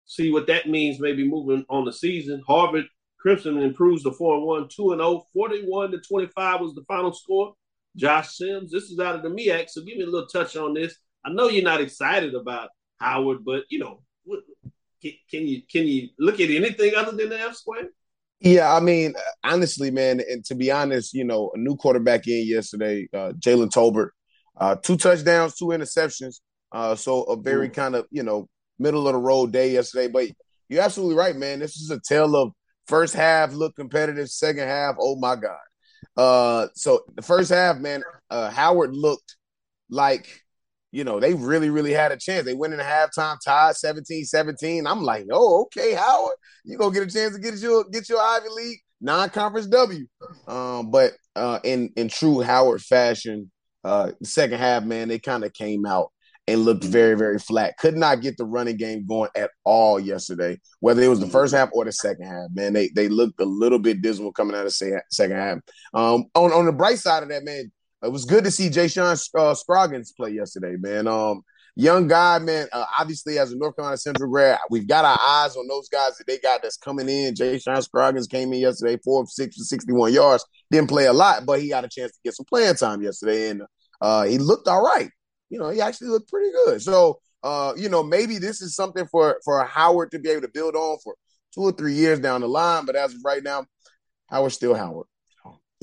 See what that means, maybe moving on the season. Harvard Crimson improves to 4 and 1, 2 and 0. 41 to 25 was the final score. Josh Sims, this is out of the MEAC, so give me a little touch on this. I know you're not excited about Howard, but you know, can, can you can you look at anything other than the F square? Yeah, I mean, honestly, man, and to be honest, you know, a new quarterback in yesterday, uh, Jalen Tolbert, uh, two touchdowns, two interceptions. Uh, so a very kind of, you know, middle of the road day yesterday. But you're absolutely right, man. This is a tale of first half look competitive, second half, oh my God. Uh, so the first half, man, uh, Howard looked like, you know, they really, really had a chance. They went in the halftime tied 17-17. I'm like, oh, okay, Howard, you gonna get a chance to get your get your Ivy League non-conference W. Um, but uh, in in true Howard fashion, uh, second half, man, they kind of came out and looked very, very flat. Could not get the running game going at all yesterday, whether it was the first half or the second half. Man, they they looked a little bit dismal coming out of the second half. Um, on on the bright side of that, man, it was good to see Jay Sean uh, Scroggins play yesterday, man. Um, young guy, man. Uh, obviously, as a North Carolina Central grad, we've got our eyes on those guys that they got that's coming in. Jay Sean Scroggins came in yesterday, four of six for 61 yards. Didn't play a lot, but he got a chance to get some playing time yesterday, and uh, he looked all right you know, he actually looked pretty good. So, uh, you know, maybe this is something for for Howard to be able to build on for two or three years down the line. But as of right now, Howard's still Howard.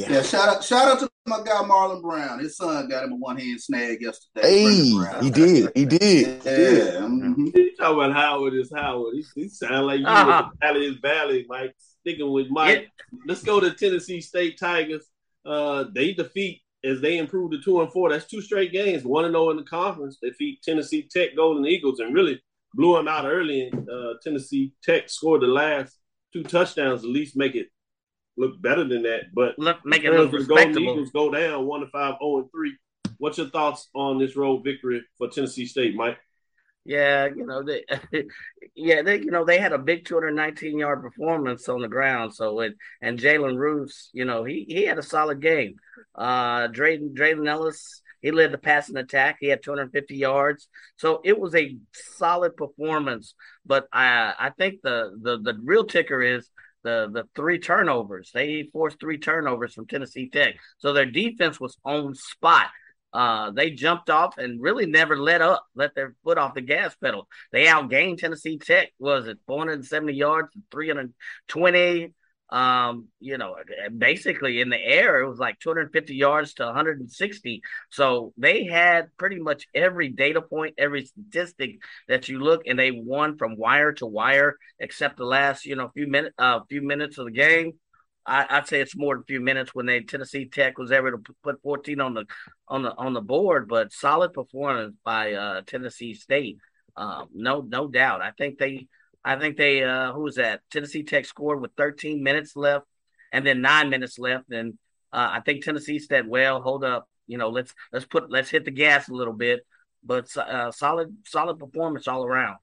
Yeah. yeah, shout out, shout out to my guy Marlon Brown. His son got him a one hand snag yesterday. Hey, he did, he did. Yeah, yeah. Mm-hmm. You talk about Howard is Howard. He, he sound like you uh-huh. with Valley is Valley, Mike. Sticking with Mike. Yeah. Let's go to Tennessee State Tigers. Uh, they defeat as they improve to two and four. That's two straight games, one and zero oh in the conference. They beat Tennessee Tech, Golden Eagles, and really blew them out early. And uh, Tennessee Tech scored the last two touchdowns, at least make it look better than that. But look, make it look respectable. Eagles go down one to five, zero and three. What's your thoughts on this road victory for Tennessee State, Mike? Yeah, you know they, yeah they, you know they had a big 219 yard performance on the ground. So it and Jalen Roos, you know he he had a solid game. Uh, Draylen Draylen Ellis, he led the passing attack. He had 250 yards. So it was a solid performance. But I I think the the the real ticker is the the three turnovers. They forced three turnovers from Tennessee Tech. So their defense was on spot. Uh, they jumped off and really never let up, let their foot off the gas pedal. They outgained Tennessee Tech. Was it 470 yards, 320? Um, you know, basically in the air, it was like 250 yards to 160. So they had pretty much every data point, every statistic that you look, and they won from wire to wire, except the last, you know, few minutes, uh, few minutes of the game. I, would say it's more than a few minutes when they Tennessee Tech was able to put 14 on the on the on the board, but solid performance by uh, Tennessee State. Um, no, no doubt. I think they, I think they, uh, who was that? Tennessee Tech scored with 13 minutes left, and then nine minutes left, and uh, I think Tennessee said, "Well, hold up, you know, let's let's put let's hit the gas a little bit." But uh, solid, solid performance all around.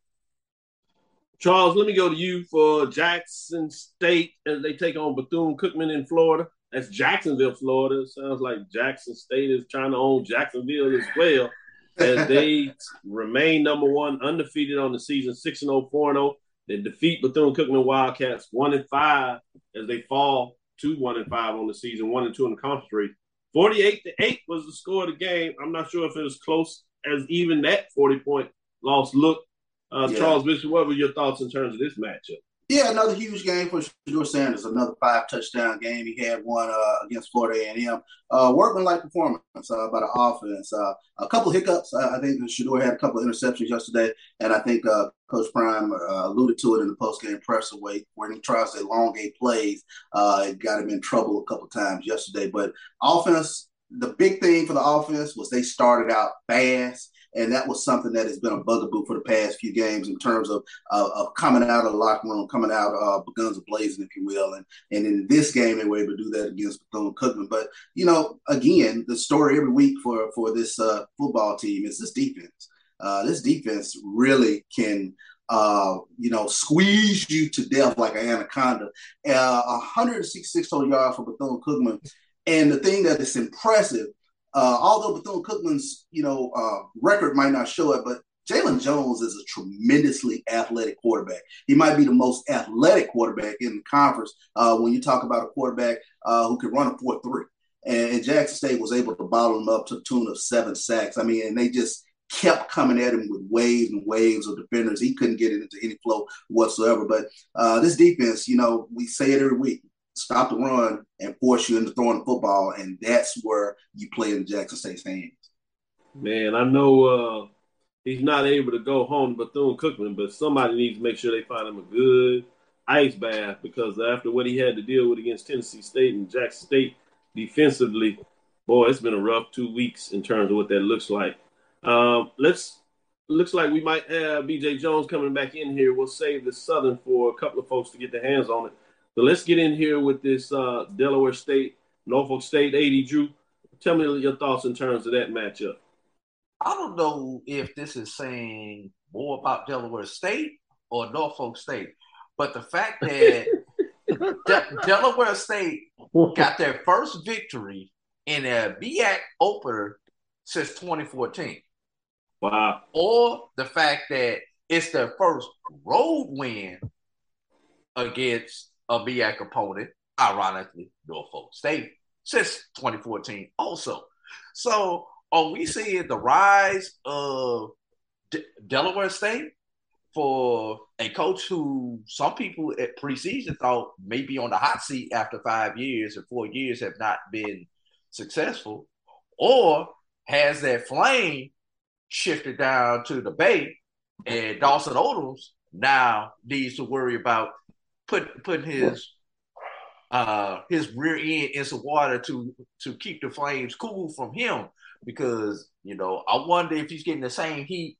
Charles, let me go to you for Jackson State as they take on Bethune Cookman in Florida. That's Jacksonville, Florida. Sounds like Jackson State is trying to own Jacksonville as well. as they remain number one, undefeated on the season, 6 0, 4 0. They defeat Bethune Cookman Wildcats 1 and 5 as they fall to 1 and 5 on the season, 1 and 2 in the conference race. 48 to 8 was the score of the game. I'm not sure if it was close as even that 40 point loss looked uh, yeah. Charles Bishop, what were your thoughts in terms of this matchup? Yeah, another huge game for Shedeur Sanders. Another five touchdown game. He had one uh, against Florida A&M. Uh, workmanlike performance uh, by the offense. Uh, a couple hiccups. I think Shedeur had a couple of interceptions yesterday, and I think uh, Coach Prime uh, alluded to it in the post-game presser way when he tries to elongate plays. it got him in trouble a couple times yesterday. But offense, the big thing for the offense was they started out fast and that was something that has been a bugaboo for the past few games in terms of uh, of coming out of the locker room, coming out uh, guns blazing, if you will. And and in this game, they were able to do that against Bethune Cookman. But you know, again, the story every week for for this uh, football team is this defense. Uh, this defense really can. Uh, you know, squeeze you to death like an anaconda. Uh, 166 total yards for Bethune Cookman. And the thing that is impressive uh, although Bethune Cookman's, you know, uh, record might not show it, but Jalen Jones is a tremendously athletic quarterback. He might be the most athletic quarterback in the conference uh, when you talk about a quarterback uh, who can run a 4 3. And, and, Jackson State was able to bottle him up to the tune of seven sacks. I mean, and they just kept coming at him with waves and waves of defenders. He couldn't get it into any flow whatsoever. But uh, this defense, you know, we say it every week stop the run and force you into throwing the football, and that's where you play in Jackson State's hands. Man, I know uh, he's not able to go home to Bethune Cookman, but somebody needs to make sure they find him a good ice bath because after what he had to deal with against Tennessee State and Jackson State defensively, boy, it's been a rough two weeks in terms of what that looks like. Um, let's looks like we might have BJ Jones coming back in here. We'll save the Southern for a couple of folks to get their hands on it. So let's get in here with this uh, Delaware State, Norfolk State AD. Drew, tell me your thoughts in terms of that matchup. I don't know if this is saying more about Delaware State or Norfolk State, but the fact that De- Delaware State got their first victory in a MEAC opener since 2014. Wow. Or the fact that it's their first road win against a MEAC opponent, ironically, Norfolk State, since 2014 also. So are we seeing the rise of D- Delaware State for a coach who some people at preseason thought may be on the hot seat after five years or four years have not been successful? Or has that flame shifted down to the Bay and Dawson Odums now needs to worry about put putting his uh his rear end in some water to to keep the flames cool from him because you know I wonder if he's getting the same heat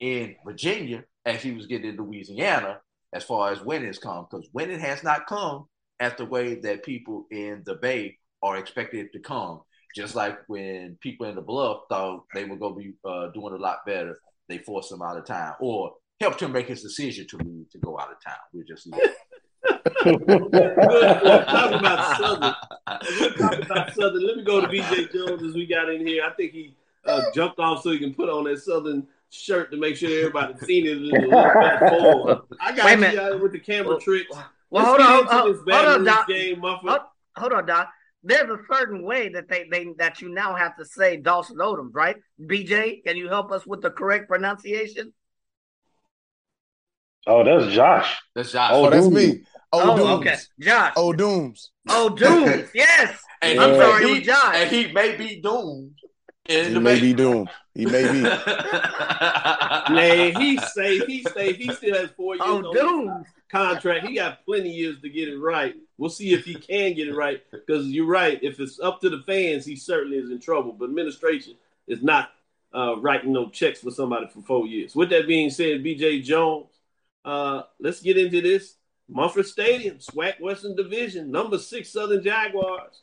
in Virginia as he was getting in Louisiana as far as winnings come because winning has not come at the way that people in the Bay are expected to come. Just like when people in the Bluff thought they were going to be uh, doing a lot better, they forced them out of town or helped him make his decision to leave to go out of town. We're just talking about Southern. talking about Southern. Let me go to BJ Jones as we got in here. I think he uh, jumped off so he can put on that Southern shirt to make sure everybody seen it. I got Wait you with the camera well, tricks. Well, hold on, hold, hold on, Doc. Game, hold, hold on, Doc. There's a certain way that they, they that you now have to say Dawson Odums, right? BJ, can you help us with the correct pronunciation? Oh, that's Josh. That's Josh. Oh, that's me. Oh, oh okay. Josh. Oh, Dooms. Oh, Dooms. yes. and I'm sorry, he, Josh. And he may be doomed. he may be doomed. He may be. Man, he say he say he still has four years oh, on contract. He got plenty of years to get it right. We'll see if he can get it right. Because you're right. If it's up to the fans, he certainly is in trouble. But administration is not uh, writing no checks for somebody for four years. With that being said, BJ Jones, uh, let's get into this. Mumford Stadium, SWAC Western Division, number six Southern Jaguars.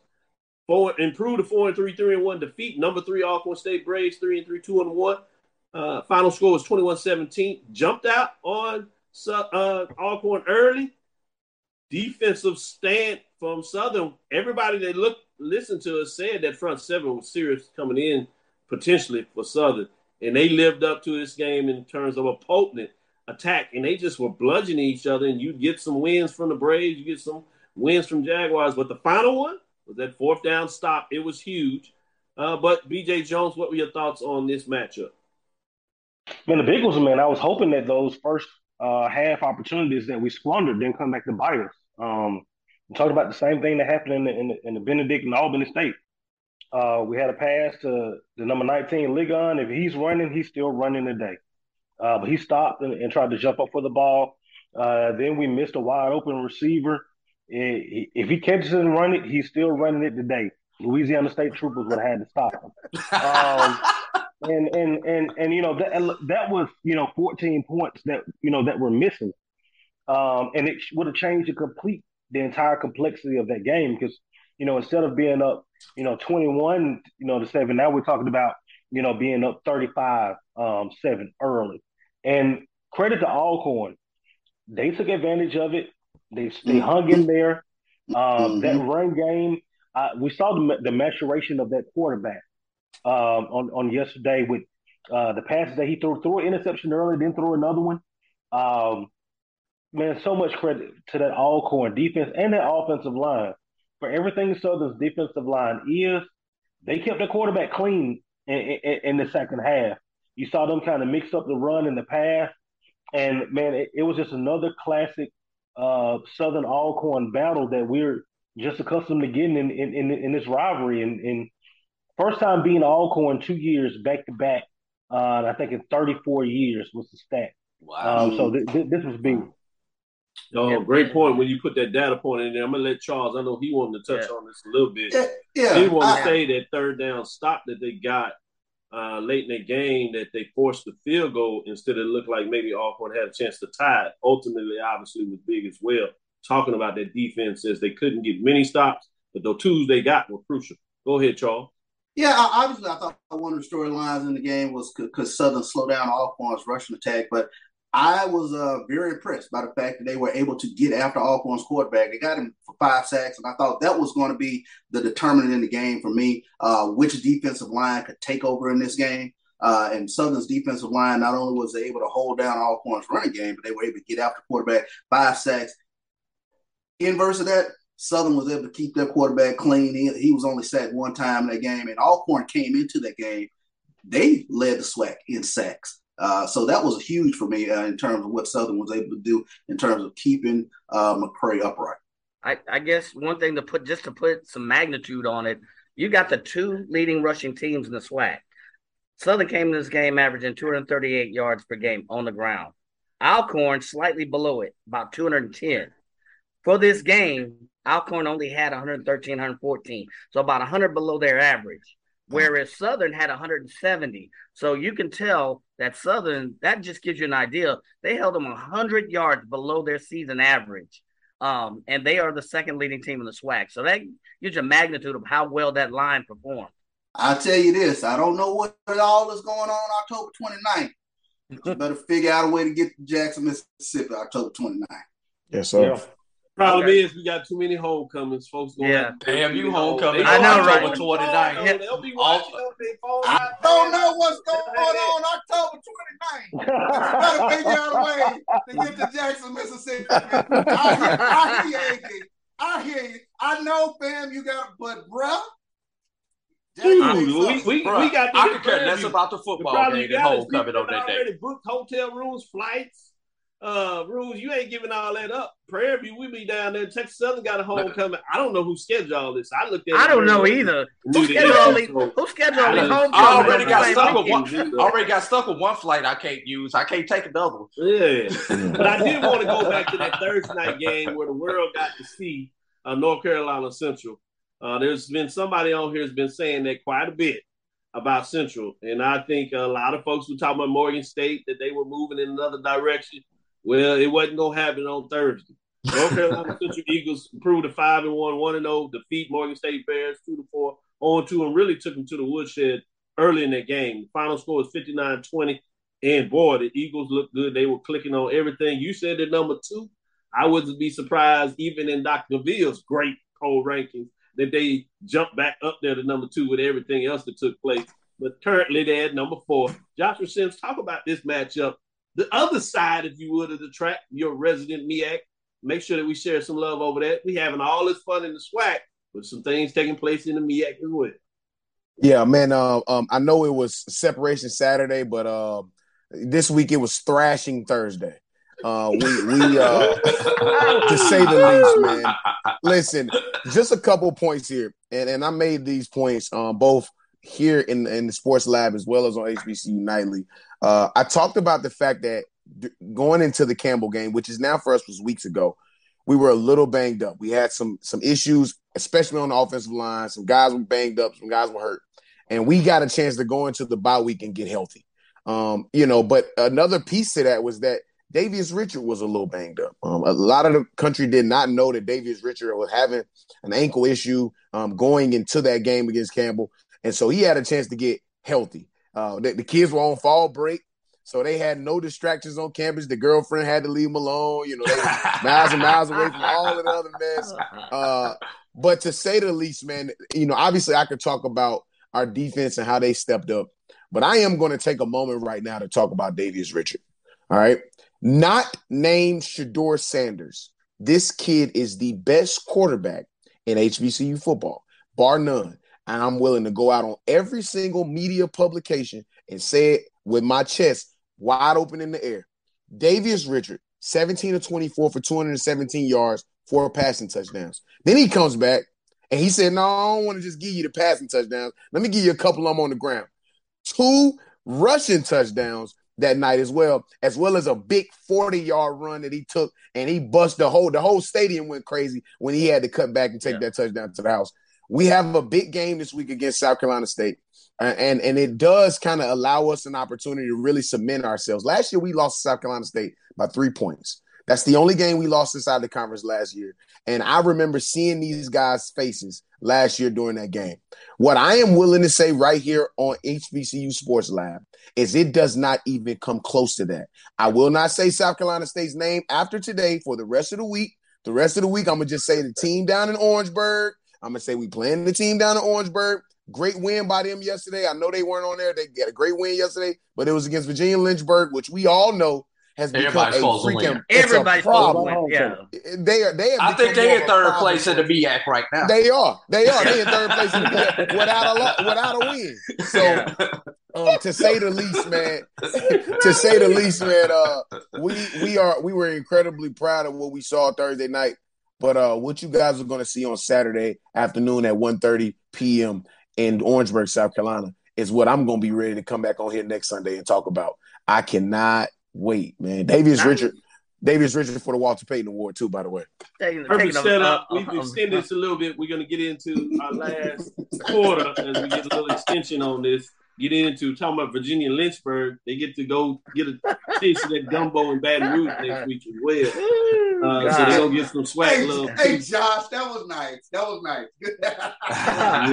Four improved to four and three, three and one defeat. Number three Alcorn State Braves, three and three, two and one. Uh, final score was 21-17. Jumped out on uh, Alcorn early. Defensive stand from Southern. Everybody that looked listened to us said that front seven was serious coming in potentially for Southern, and they lived up to this game in terms of a potent attack, and they just were bludgeoning each other. And you get some wins from the Braves, you get some wins from Jaguars. But the final one was that fourth down stop. It was huge. Uh, but BJ Jones, what were your thoughts on this matchup? Man, the Bengals, man, I was hoping that those first uh, half opportunities that we squandered didn't come back to bite us. Um, talked about the same thing that happened in the, in the, in the Benedict and Albany State. Uh, we had a pass to the number 19 Ligon. If he's running, he's still running today. Uh, but he stopped and, and, tried to jump up for the ball. Uh, then we missed a wide open receiver. If he catches it and run it, he's still running it today. Louisiana State Troopers would have had to stop him. Um, and and and and you know that that was you know 14 points that you know that were missing, um, and it would have changed the complete the entire complexity of that game because you know instead of being up you know 21 you know to seven now we're talking about you know being up 35 um, seven early, and credit to Alcorn, they took advantage of it. They they mm-hmm. hung in there. Um, mm-hmm. That run game, uh, we saw the the maturation of that quarterback um, on on yesterday with uh, the passes that he threw. Threw an interception early, then threw another one. Um, man, so much credit to that Alcorn defense and that offensive line for everything Southern's defensive line is. They kept the quarterback clean in, in, in the second half. You saw them kind of mix up the run and the pass, and man, it, it was just another classic uh, Southern Alcorn battle that we're just accustomed to getting in in, in, in this rivalry. And, and First time being Alcorn two years back to back. Uh, I think in 34 years was the stat. Wow. Um, so th- th- this was big. Oh, yeah, great point. When you put that data point in there, I'm gonna let Charles. I know he wanted to touch yeah. on this a little bit. Yeah, yeah. he wanted to say that third down stop that they got uh, late in the game that they forced the field goal instead of look like maybe Alcorn had a chance to tie it. Ultimately, obviously, was big as well. Talking about that defense as they couldn't get many stops, but the twos they got were crucial. Go ahead, Charles. Yeah, obviously, I thought one of the storylines in the game was because Southern slowed down Alcorn's rushing attack, but I was uh, very impressed by the fact that they were able to get after Alcorn's quarterback. They got him for five sacks, and I thought that was going to be the determinant in the game for me, uh, which defensive line could take over in this game. Uh, and Southern's defensive line not only was they able to hold down Alcorn's running game, but they were able to get after quarterback, five sacks. Inverse of that, Southern was able to keep their quarterback clean. He, he was only sacked one time in that game, and Alcorn came into that game. They led the SWAC in sacks. Uh, so that was huge for me uh, in terms of what Southern was able to do in terms of keeping uh, McCray upright. I, I, guess one thing to put just to put some magnitude on it, you got the two leading rushing teams in the SWAC. Southern came in this game averaging 238 yards per game on the ground. Alcorn slightly below it, about 210. For this game, Alcorn only had 113, 114, so about 100 below their average. Whereas Southern had 170. So you can tell that Southern, that just gives you an idea. They held them 100 yards below their season average. Um, and they are the second leading team in the SWAC. So that gives you a magnitude of how well that line performed. I'll tell you this I don't know what all is going on October 29th. you better figure out a way to get to Jackson, Mississippi, October 29th. Yes, sir. Yeah. Problem okay. is, we got too many homecomings. Folks going yeah. Damn, you homecoming. I know, right? October 29th. Yeah. They'll be watching up. I don't know what's going on October 29th. better figure out a way to get to Jackson, Mississippi. I hear, I hear you, I hear you. I know, fam, you got, but bruh. Dude, we, we, Bruh, we got. I could care less about the football game than homecoming on that day. Booked hotel rooms, flights uh rules, you ain't giving all that up. Prairie View, we be down there. Texas Southern got a homecoming. I don't know who scheduled all this. I looked at. I don't know either. Who scheduled all these? Who scheduled all these homecomings? I already got stuck with one. Already got stuck with one flight. I can't use. I can't take another one. Yeah, but I did want to go back to that Thursday night game where the world got to see uh, North Carolina Central. Uh, there's been somebody on here has been saying that quite a bit about Central, and I think a lot of folks were talking about Morgan State that they were moving in another direction. Well, it wasn't gonna happen on Thursday. North Carolina Central Eagles improved to five and one, one and zero, oh, defeat Morgan State Bears two to four, oh on two, and really took them to the woodshed early in that game. The final score was 59-20. And boy, the Eagles looked good. They were clicking on everything. You said at number two. I wouldn't be surprised, even in Dr. Bill's great poll rankings, that they jumped back up there to number two with everything else that took place. But currently they're at number four. Joshua Sims, talk about this matchup the other side, if you would, of the track, your resident MEAC. Make sure that we share some love over that. We having all this fun in the SWAC, with some things taking place in the MEAC as well. Yeah, man. Uh, um, I know it was separation Saturday, but uh, this week it was thrashing Thursday. Uh, we we uh, to say the least, man. Listen, just a couple points here, and and I made these points um, both here in in the sports lab as well as on HBCU nightly. Uh, I talked about the fact that d- going into the Campbell game, which is now for us was weeks ago, we were a little banged up. We had some some issues, especially on the offensive line. Some guys were banged up, some guys were hurt, and we got a chance to go into the bye week and get healthy. Um, you know, but another piece to that was that Davius Richard was a little banged up. Um, a lot of the country did not know that Davius Richard was having an ankle issue um, going into that game against Campbell, and so he had a chance to get healthy. Uh, the, the kids were on fall break, so they had no distractions on campus. The girlfriend had to leave them alone. You know, they miles and miles away from all of the other mess. Uh, but to say the least, man, you know, obviously I could talk about our defense and how they stepped up, but I am going to take a moment right now to talk about Davius Richard. All right. Not named Shedeur Sanders. This kid is the best quarterback in HBCU football, bar none. And I'm willing to go out on every single media publication and say it with my chest wide open in the air. Davius Richard, 17 to 24 for 217 yards, four passing touchdowns. Then he comes back and he said, No, I don't want to just give you the passing touchdowns. Let me give you a couple of them on the ground. Two rushing touchdowns that night as well, as well as a big 40 yard run that he took and he bust the whole the whole stadium went crazy when he had to cut back and take yeah. that touchdown to the house. We have a big game this week against South Carolina State. Uh, and and it does kind of allow us an opportunity to really cement ourselves. Last year we lost South Carolina State by 3 points. That's the only game we lost inside the conference last year. And I remember seeing these guys' faces last year during that game. What I am willing to say right here on HBCU Sports Lab is it does not even come close to that. I will not say South Carolina State's name after today for the rest of the week. The rest of the week, I'm gonna just say the team down in Orangeburg. I'm gonna say we playing the team down in Orangeburg. Great win by them yesterday. I know they weren't on there. They got a great win yesterday, but it was against Virginia Lynchburg, which we all know has Everybody's become a freaking. Everybody's supposed to win. Yeah. They are. They have I think they're in third problem. place in the MEAC right now. They are. They are. They in third place in the without a without a win. So um, to say the least, man, to say the least, man, uh, we we are we were incredibly proud of what we saw Thursday night. But uh, what you guys are going to see on Saturday afternoon at 1.30 p.m. in Orangeburg, South Carolina, is what I'm going to be ready to come back on here next Sunday and talk about. I cannot wait, man. Davius Richard, Davius Richard for the Walter Payton Award too, by the way. Taking, Perfect setup. uh, We've uh, extended this a little bit. We're going to get into our last quarter as we get a little extension on this. Get into talking about Virginia and Lynchburg. They get to go get a taste of that gumbo in Baton Rouge next week as well. Uh, so they're going to get some swag Hey, love. hey, too. Josh, that was nice. That was nice.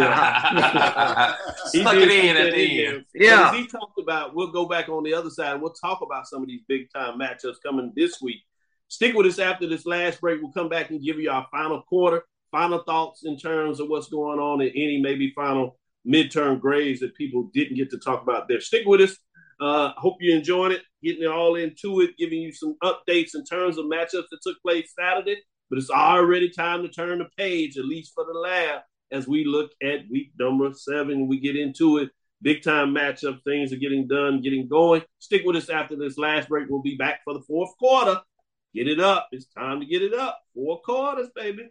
He Stuck did it in at the there. end. Yeah. as he talked about, we'll go back on the other side and we'll talk about some of these big time matchups coming this week. Stick with us after this last break. We'll come back and give you our final quarter, final thoughts in terms of what's going on, and any maybe final midterm grades that people didn't get to talk about there. Stick with us. Uh, hope you're enjoying it, getting it all into it, giving you some updates in terms of matchups that took place Saturday. But it's already time to turn the page, at least for the lab, as we look at week number seven. We get into it. Big time matchup. Things are getting done, getting going. Stick with us after this last break. We'll be back for the fourth quarter. Get it up. It's time to get it up. Four quarters, baby.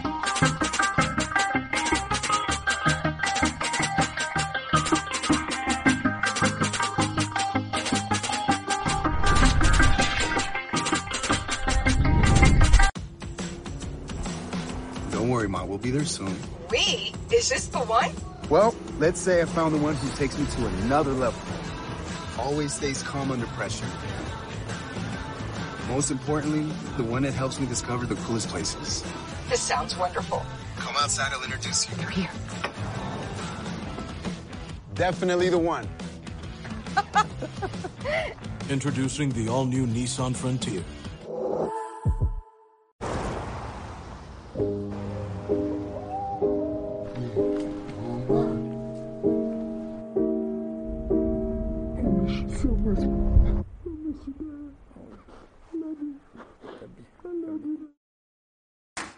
Be there soon. We? Is this the one? Well, let's say I found the one who takes me to another level. Always stays calm under pressure. Most importantly, the one that helps me discover the coolest places. This sounds wonderful. Come outside, I'll introduce you. They're here. Definitely the one. Introducing the all-new Nissan Frontier.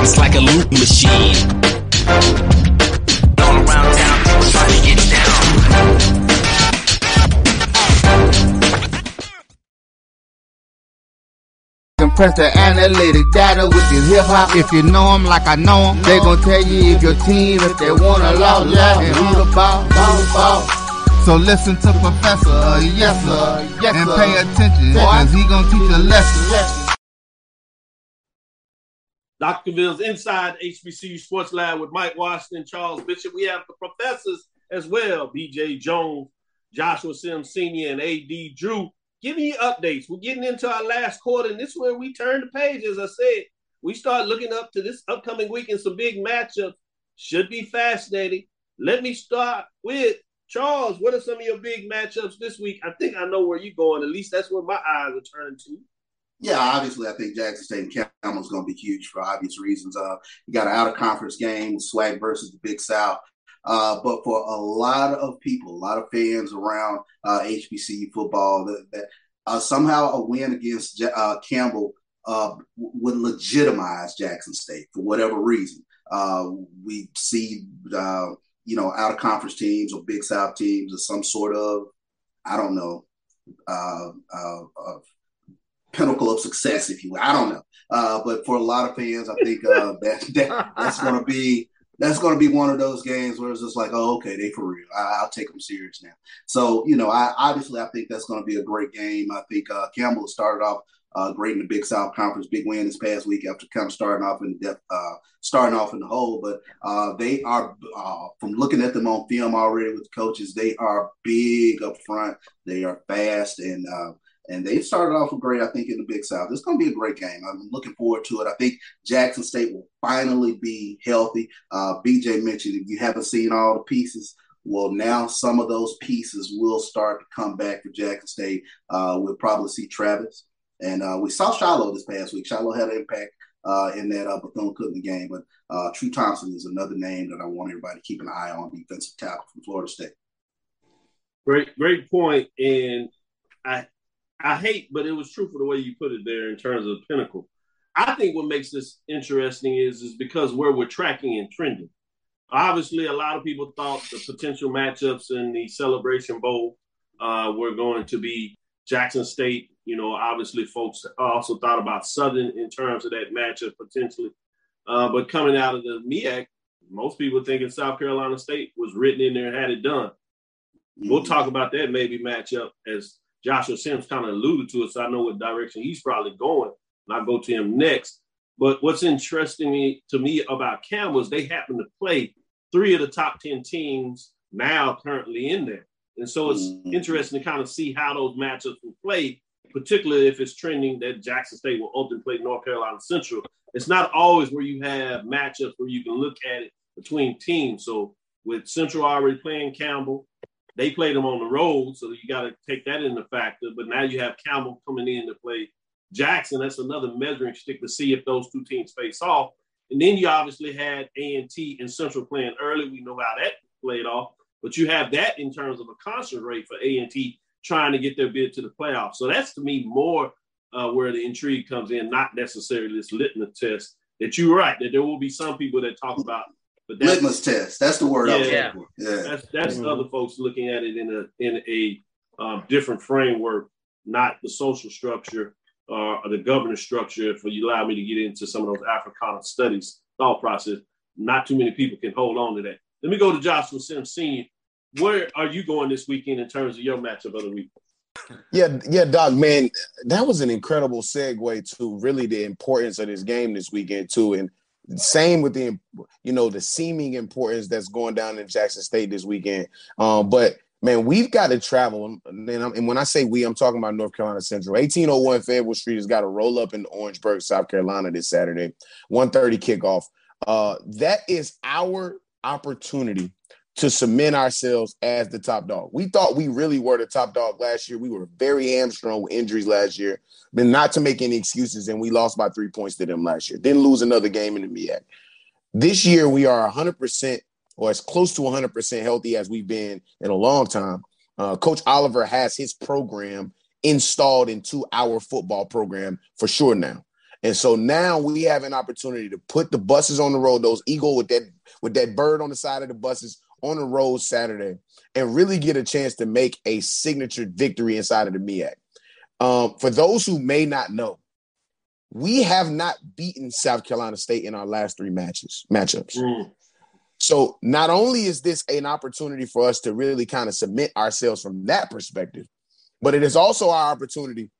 It's like a loop machine. All around town, people trying to get down. Compress the analytic data with this hip hop. If you know 'em like I know 'em, they gon' tell you if your team, if they wanna lost, and who the ball, ball, ball. So listen to Professor, yes sir, yes, and pay attention, cause he gonna teach a lesson. Dr. Bill's Inside HBCU Sports Lab with Mike Washington, Charles Bishop. We have the professors as well, BJ Jones, Joshua Sims Sr., and AD Drew, giving you updates. We're getting into our last quarter, and this is where we turn the page. As I said, we start looking up to this upcoming weekend, some big matchups. Should be fascinating. Let me start with Charles. What are some of your big matchups this week? I think I know where you're going. At least that's where my eyes are turning to. Yeah, obviously, I think Jackson State and Campbell's going to be huge for obvious reasons. Uh, you got an out of conference game, SWAC versus the Big South. Uh, but for a lot of people, a lot of fans around uh, HBCU football, that, that uh, somehow a win against uh, Campbell uh, would legitimize Jackson State for whatever reason. Uh, we see, you know, out of conference teams or Big South teams or some sort of, I don't know, uh, uh, uh, pinnacle of success, if you will. I don't know. Uh, but for a lot of fans, I think uh, that, that that's going to be that's going to be one of those games where it's just like, oh, okay, they for real. I, I'll take them serious now. So you know, I obviously I think that's going to be a great game. I think uh, Campbell started off uh, great in the Big South Conference, big win this past week after kind of starting off in depth, uh, starting off in the hole. But uh, they are, uh, from looking at them on film already with coaches, they are big up front. They are fast and. Uh, and they started off great, I think, in the Big South. It's going to be a great game. I'm looking forward to it. I think Jackson State will finally be healthy. Uh, BJ mentioned if you haven't seen all the pieces, well, now some of those pieces will start to come back for Jackson State. We'll probably see Travis. And uh, we saw Shilo this past week. Shilo had an impact uh, in that uh, Bethune Cookman game. But uh, True Thompson is another name that I want everybody to keep an eye on, defensive tackle from Florida State. Great, great point. And I I hate, but it was true for the way you put it there in terms of the pinnacle. I think what makes this interesting is is because where we're tracking and trending. Obviously, a lot of people thought the potential matchups in the Celebration Bowl uh, were going to be Jackson State. You know, obviously, folks also thought about Southern in terms of that matchup potentially. Uh, but coming out of the MEAC, most people thinking South Carolina State was written in there and had it done. We'll talk about that maybe matchup as Joshua Sims kind of alluded to it, so I know what direction he's probably going. And I'll go to him next. But what's interesting to me about Campbell is they happen to play three of the top 10 teams now currently in there. And so it's interesting to kind of see how those matchups will play, particularly if it's trending that Jackson State will ultimately play North Carolina Central. It's not always where you have matchups where you can look at it between teams. So with Central already playing Campbell, they played them on the road, so you got to take that into factor. But now you have Campbell coming in to play Jackson. That's another measuring stick to see if those two teams face off. And then you obviously had A and T and Central playing early. We know how that played off. But you have that in terms of a concert rate for A and T trying to get their bid to the playoffs. So that's to me more uh, where the intrigue comes in, not necessarily this litmus test. That you're right that there will be some people that talk about but that's, Litmus test. That's the word I was Yeah. looking for. Yeah. That's that's Mhm. other folks looking at it in a in a um, different framework, not the social structure uh, or the governance structure. If you allow me to get into some of those Africana studies thought process, not too many people can hold on to that. Let me go to Joshua Sims Senior. Where are you going this weekend in terms of your matchup of the week? Yeah, yeah, Doc, man, that was an incredible segue to really the importance of this game this weekend too. And Same with the you know the seeming importance that's going down in Jackson State this weekend. Um, but man, we've got to travel. And, and when I say we, I'm talking about North Carolina Central. 1801 Fayetteville Street has got to roll up in Orangeburg, South Carolina this Saturday, 1:30 kickoff. Uh, that is our opportunity to cement ourselves as the top dog. We thought we really were the top dog last year. We were very hamstrung with injuries last year, but not to make any excuses. And we lost by three points to them last year. Didn't lose another game in the MEAC. This year, we are 100% or as close to 100% healthy as we've been in a long time. Uh, Coach Oliver has his program installed into our football program for sure now. And so now we have an opportunity to put the buses on the road, those eagle with that with that bird on the side of the buses on the road Saturday, and really get a chance to make a signature victory inside of the MEAC. Um, for those who may not know, we have not beaten South Carolina State in our last three matches matchups. Mm. So not only is this an opportunity for us to really kind of submit ourselves from that perspective, but it is also our opportunity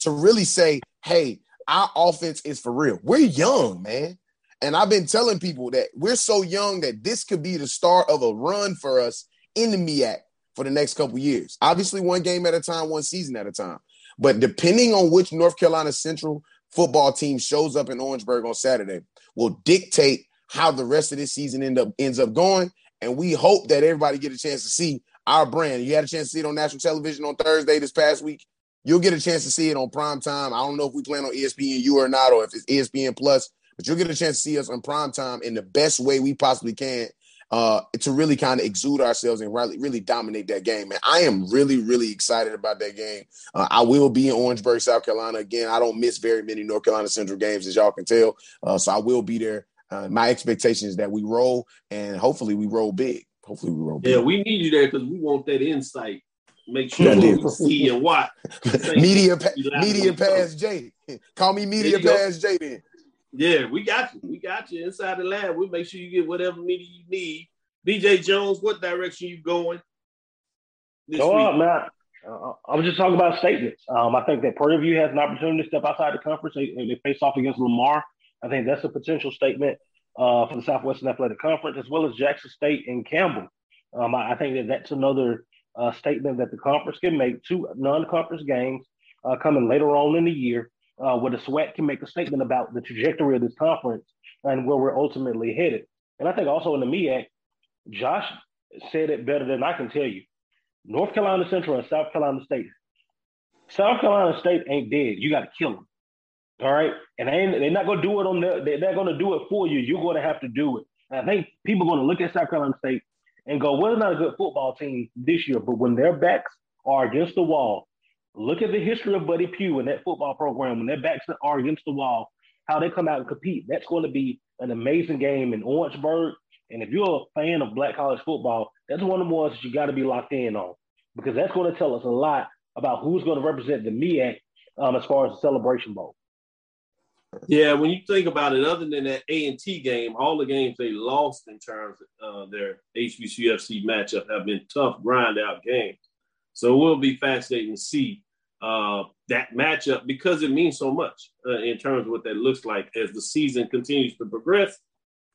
to really say, hey, our offense is for real. We're young, man. And I've been telling people that we're so young that this could be the start of a run for us in the MEAC for the next couple years. Obviously, one game at a time, one season at a time. But depending on which North Carolina Central football team shows up in Orangeburg on Saturday, will dictate how the rest of this season end up ends up going. And we hope that everybody get a chance to see our brand. You had a chance to see it on national television on Thursday this past week. You'll get a chance to see it on prime time. I don't know if we plan on ESPN ESPNU or not, or if it's ESPN Plus, but you'll get a chance to see us on prime time in the best way we possibly can uh, to really kind of exude ourselves and really, really dominate that game. And I am really, really excited about that game. Uh, I will be in Orangeburg, South Carolina again. I don't miss very many North Carolina Central games, as y'all can tell. Uh, so I will be there. Uh, my expectation is that we roll, and hopefully we roll big. Hopefully we roll big. Yeah, we need you there because we want that insight Make sure yeah, we see and watch. media, pa- media pass J. Call me media pass J. Then. Yeah, we got you. We got you inside the lab. We make sure you get whatever media you need. BJ Jones, what direction you going? Go on, man. Uh, I was just talking about statements. Um, I think that Prairie View has an opportunity to step outside the conference. They, they face off against Lamar. I think that's a potential statement uh, for the Southwestern Athletic Conference, as well as Jackson State and Campbell. Um, I, I, think that that's another uh, statement that the conference can make two non-conference games uh, coming later on in the year, uh, where the SWAC can make a statement about the trajectory of this conference and where we're ultimately headed. And I think also in the MEAC, Josh said it better than I can tell you. North Carolina Central and South Carolina State. South Carolina State ain't dead. You got to kill them. All right, and they they're not gonna do it on the. They're not gonna do it for you. You're gonna have to do it. And I think people are gonna look at South Carolina State and go, well, they're not a good football team this year, but when their backs are against the wall, look at the history of Buddy Pough and that football program. When their backs are against the wall, how they come out and compete, that's going to be an amazing game in Orangeburg. And if you're a fan of black college football, that's one of the ones that you got to be locked in on because that's going to tell us a lot about who's going to represent the MEAC um, as far as the Celebration Bowl. Yeah, when you think about it, other than that A and T game, all the games they lost in terms of uh, their HBCUFC matchup have been tough, grind out games. So it will be fascinating to see uh, that matchup because it means so much uh, in terms of what that looks like as the season continues to progress.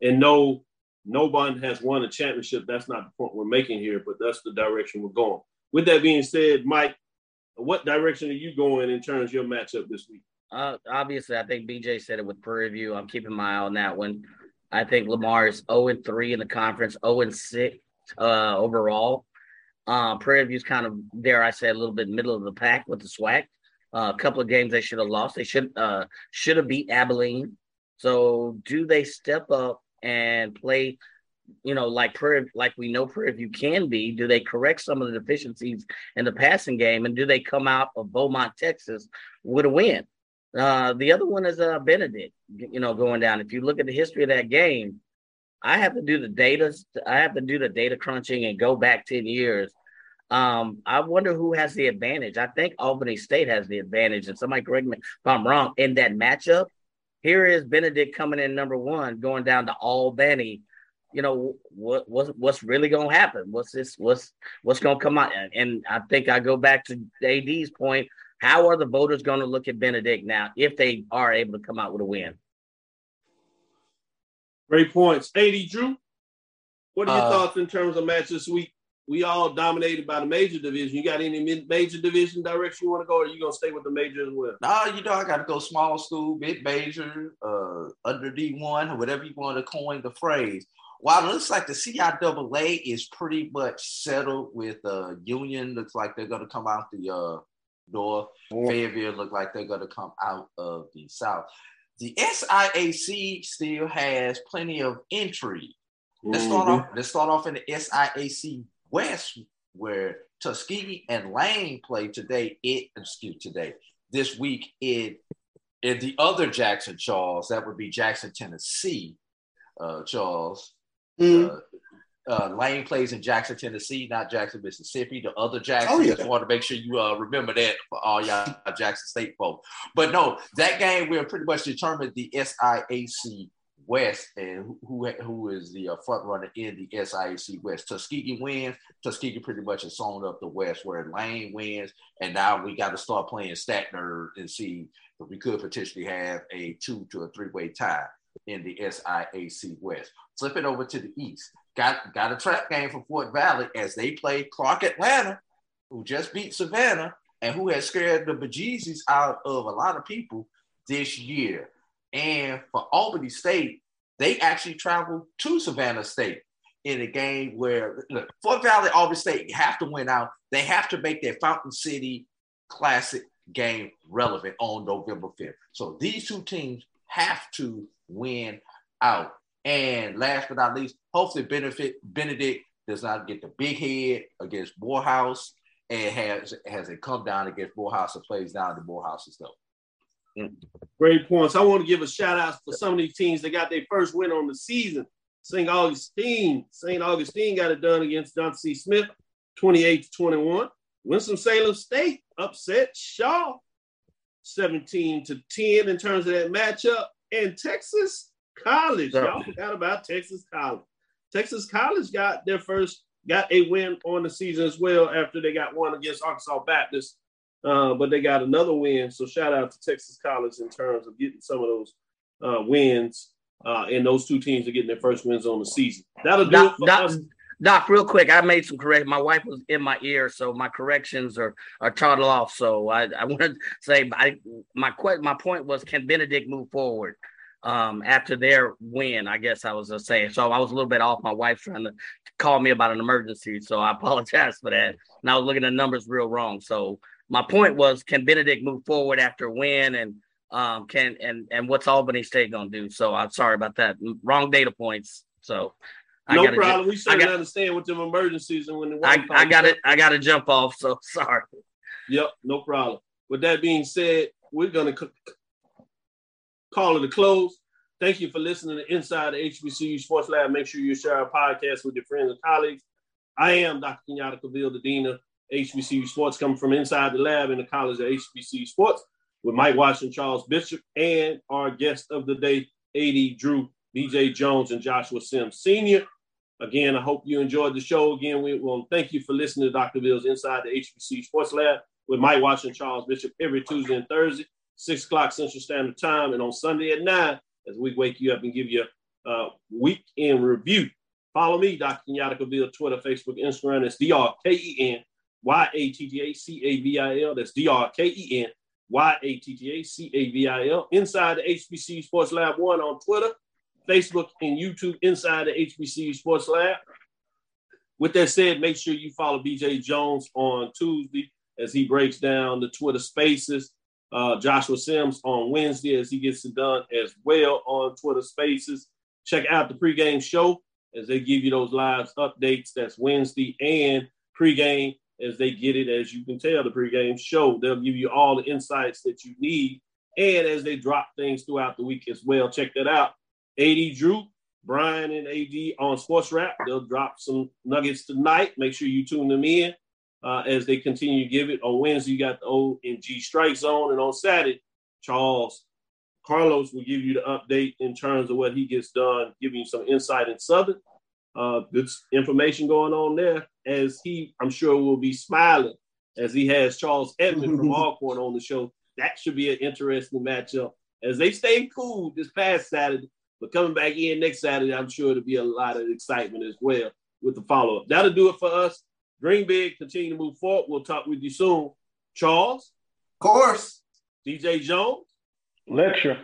And no, no one has won a championship. That's not the point we're making here, but that's the direction we're going. With that being said, Mike, what direction are you going in terms of your matchup this week? Uh, obviously, I think BJ said it with Prairie View. I'm keeping my eye on that one. I think Lamar is 0 3 in the conference, 0 6 uh, overall. Uh, Prairie View's kind of, dare I say, a little bit middle of the pack with the SWAC. Uh, a couple of games they should have lost. They should uh, should have beat Abilene. So, do they step up and play you know, like Prairie, like we know Prairie View can be, do they correct some of the deficiencies in the passing game, and do they come out of Beaumont, Texas, with a win? Uh, the other one is uh, Benedict, you know, going down. If you look at the history of that game, I have to do the data. I have to do the data crunching and go back 10 years. Um, I wonder who has the advantage. I think Albany State has the advantage. And somebody correct me if I'm wrong in that matchup. Here is Benedict coming in number one, going down to Albany. You know what? What's what's really gonna happen? What's this? What's what's gonna come out? And I think I go back to AD's point how are the voters going to look at Benedict now if they are able to come out with a win? Great points. AD Drew, what are your Uh, thoughts in terms of match this week? We all dominated by the major division. You got any major division direction you want to go, or you gonna stay with the major as well? Nah, you know, I got to go small school, mid major, uh, under D1, or whatever you want to coin the phrase. While it looks like the CIAA is pretty much settled with uh, Union, looks like they're going to come out the uh, north. Fayetteville look like they're going to come out of the south. The SIAC still has plenty of intrigue. Let's start off. Let's start off in the SIAC West, where Tuskegee and Lane play today. It excuse today this week in in the other Jackson Charles. That would be Jackson, Tennessee. Uh, Charles. Uh, uh, Lane plays in Jackson, Tennessee, not Jackson, Mississippi. The other Jackson. Oh, yeah. Just want to make sure you uh, remember that for all y'all Jackson State folks. But no, that game will pretty much determine the SIAC West and who who, is the uh, front runner in the SIAC West. Tuskegee wins. Tuskegee pretty much has sewn up the West, where Lane wins, and now we got to start playing stat nerd and see if we could potentially have a two to a three way tie in the SIAC West. Flip it over to the East. Got got a trap game for Fort Valley as they play Clark Atlanta, who just beat Savannah and who has scared the bejesus out of a lot of people this year. And for Albany State, they actually traveled to Savannah State in a game where look, Fort Valley, Albany State have to win out. They have to make their Fountain City Classic game relevant on November 5th. So these two teams have to win out. And last but not least, hopefully benefit Benedict does not get the big head against Morehouse and has has it come down against Morehouse and plays down to Morehouse's though. Great points. I want to give a shout out for some of these teams that got their first win on the season. St. Augustine. St. Augustine got it done against John C. Smith, 28 to 21. Winston-Salem State upset Shaw, 17 to 10 in terms of that matchup. And Texas College, y'all forgot about Texas College. Texas College got their first, got a win on the season as well after they got one against Arkansas Baptist. Uh, but they got another win. So shout out to Texas College in terms of getting some of those uh, wins. Uh, and those two teams are getting their first wins on the season. That'll do Doc, it for Doc, us. Doc, real quick, I made some correct. My wife was in my ear, so my corrections are are toddled off. So I, I want to say, I my my point was, can Benedict move forward um, after their win? I guess I was just saying. So I was a little bit off. My wife's trying to call me about an emergency, so I apologize for that. And I was looking at numbers real wrong. So my point was, can Benedict move forward after a win and um, can and and what's Albany State gonna do? So I'm sorry about that. Wrong data points. So I No gotta ju- problem. We certainly got- understand with them emergencies and when the I, wife I got it. I got to jump off. So sorry. Yep, no problem. With that being said, we're going to call it a close. Thank you for listening to Inside the HBCU Sports Lab. Make sure you share our podcast with your friends and colleagues. I am Dr. Kenyatta Cavil, the Dean of HBCU Sports, coming from inside the lab in the College of HBCU Sports with Mike Washington, Charles Bishop, and our guest of the day, AD Drew, BJ Jones, and Joshua Sims Sr. Again, I hope you enjoyed the show. Again, we want to thank you for listening to Dr. Bill's Inside the HBCU Sports Lab with Mike Washington, Charles Bishop, every Tuesday and Thursday, 6 o'clock Central Standard Time, and on Sunday at 9 as we wake you up and give you a uh, week in review. Follow me, Dr. Kenyatta Cavil, Twitter, Facebook, Instagram. That's D-R-K-E-N Y-A-T-T-A-C-A-V-I-L. That's D-R-K-E-N Y-A-T-T-A-C-A-V-I-L. Inside the HBC Sports Lab 1 on Twitter, Facebook, and YouTube inside the HBC Sports Lab. With that said, make sure you follow BJ Jones on Tuesday as he breaks down the Twitter spaces. Uh, Joshua Sims on Wednesday as he gets it done as well on Twitter spaces. Check out the pregame show as they give you those live updates. That's Wednesday and pregame as they get it. As you can tell, the pregame show, they'll give you all the insights that you need. And as they drop things throughout the week as well, check that out. AD Drew, Brian, and AD on Sports Wrap, They'll drop some nuggets tonight. Make sure you tune them in uh, as they continue to give it. On Wednesday, you got the O and G Strike Zone. And on Saturday, Charles Carlos will give you the update in terms of what he gets done, giving you some insight in Southern. Uh, good information going on there as he, I'm sure, will be smiling as he has Charles Edmond from Alcorn on the show. That should be an interesting matchup as they stayed cool this past Saturday But coming back in next Saturday, I'm sure it'll be a lot of excitement as well with the follow up. That'll do it for us. Dream big, continue to move forward. We'll talk with you soon. Charles, of course. BJ Jones, lecture.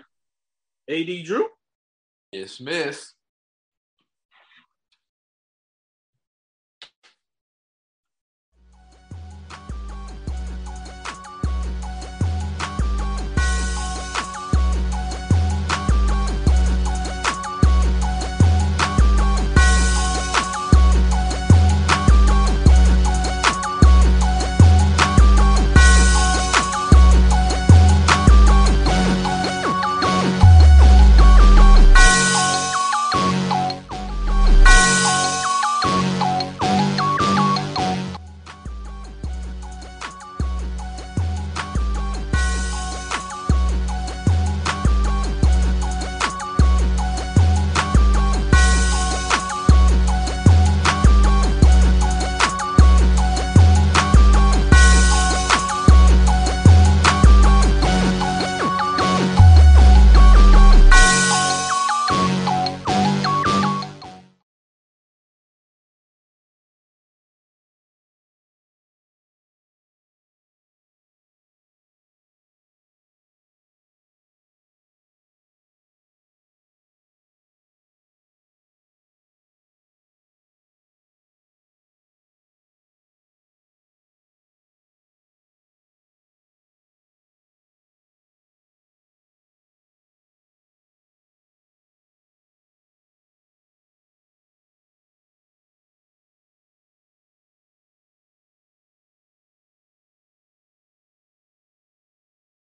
AD Drew. Dismiss.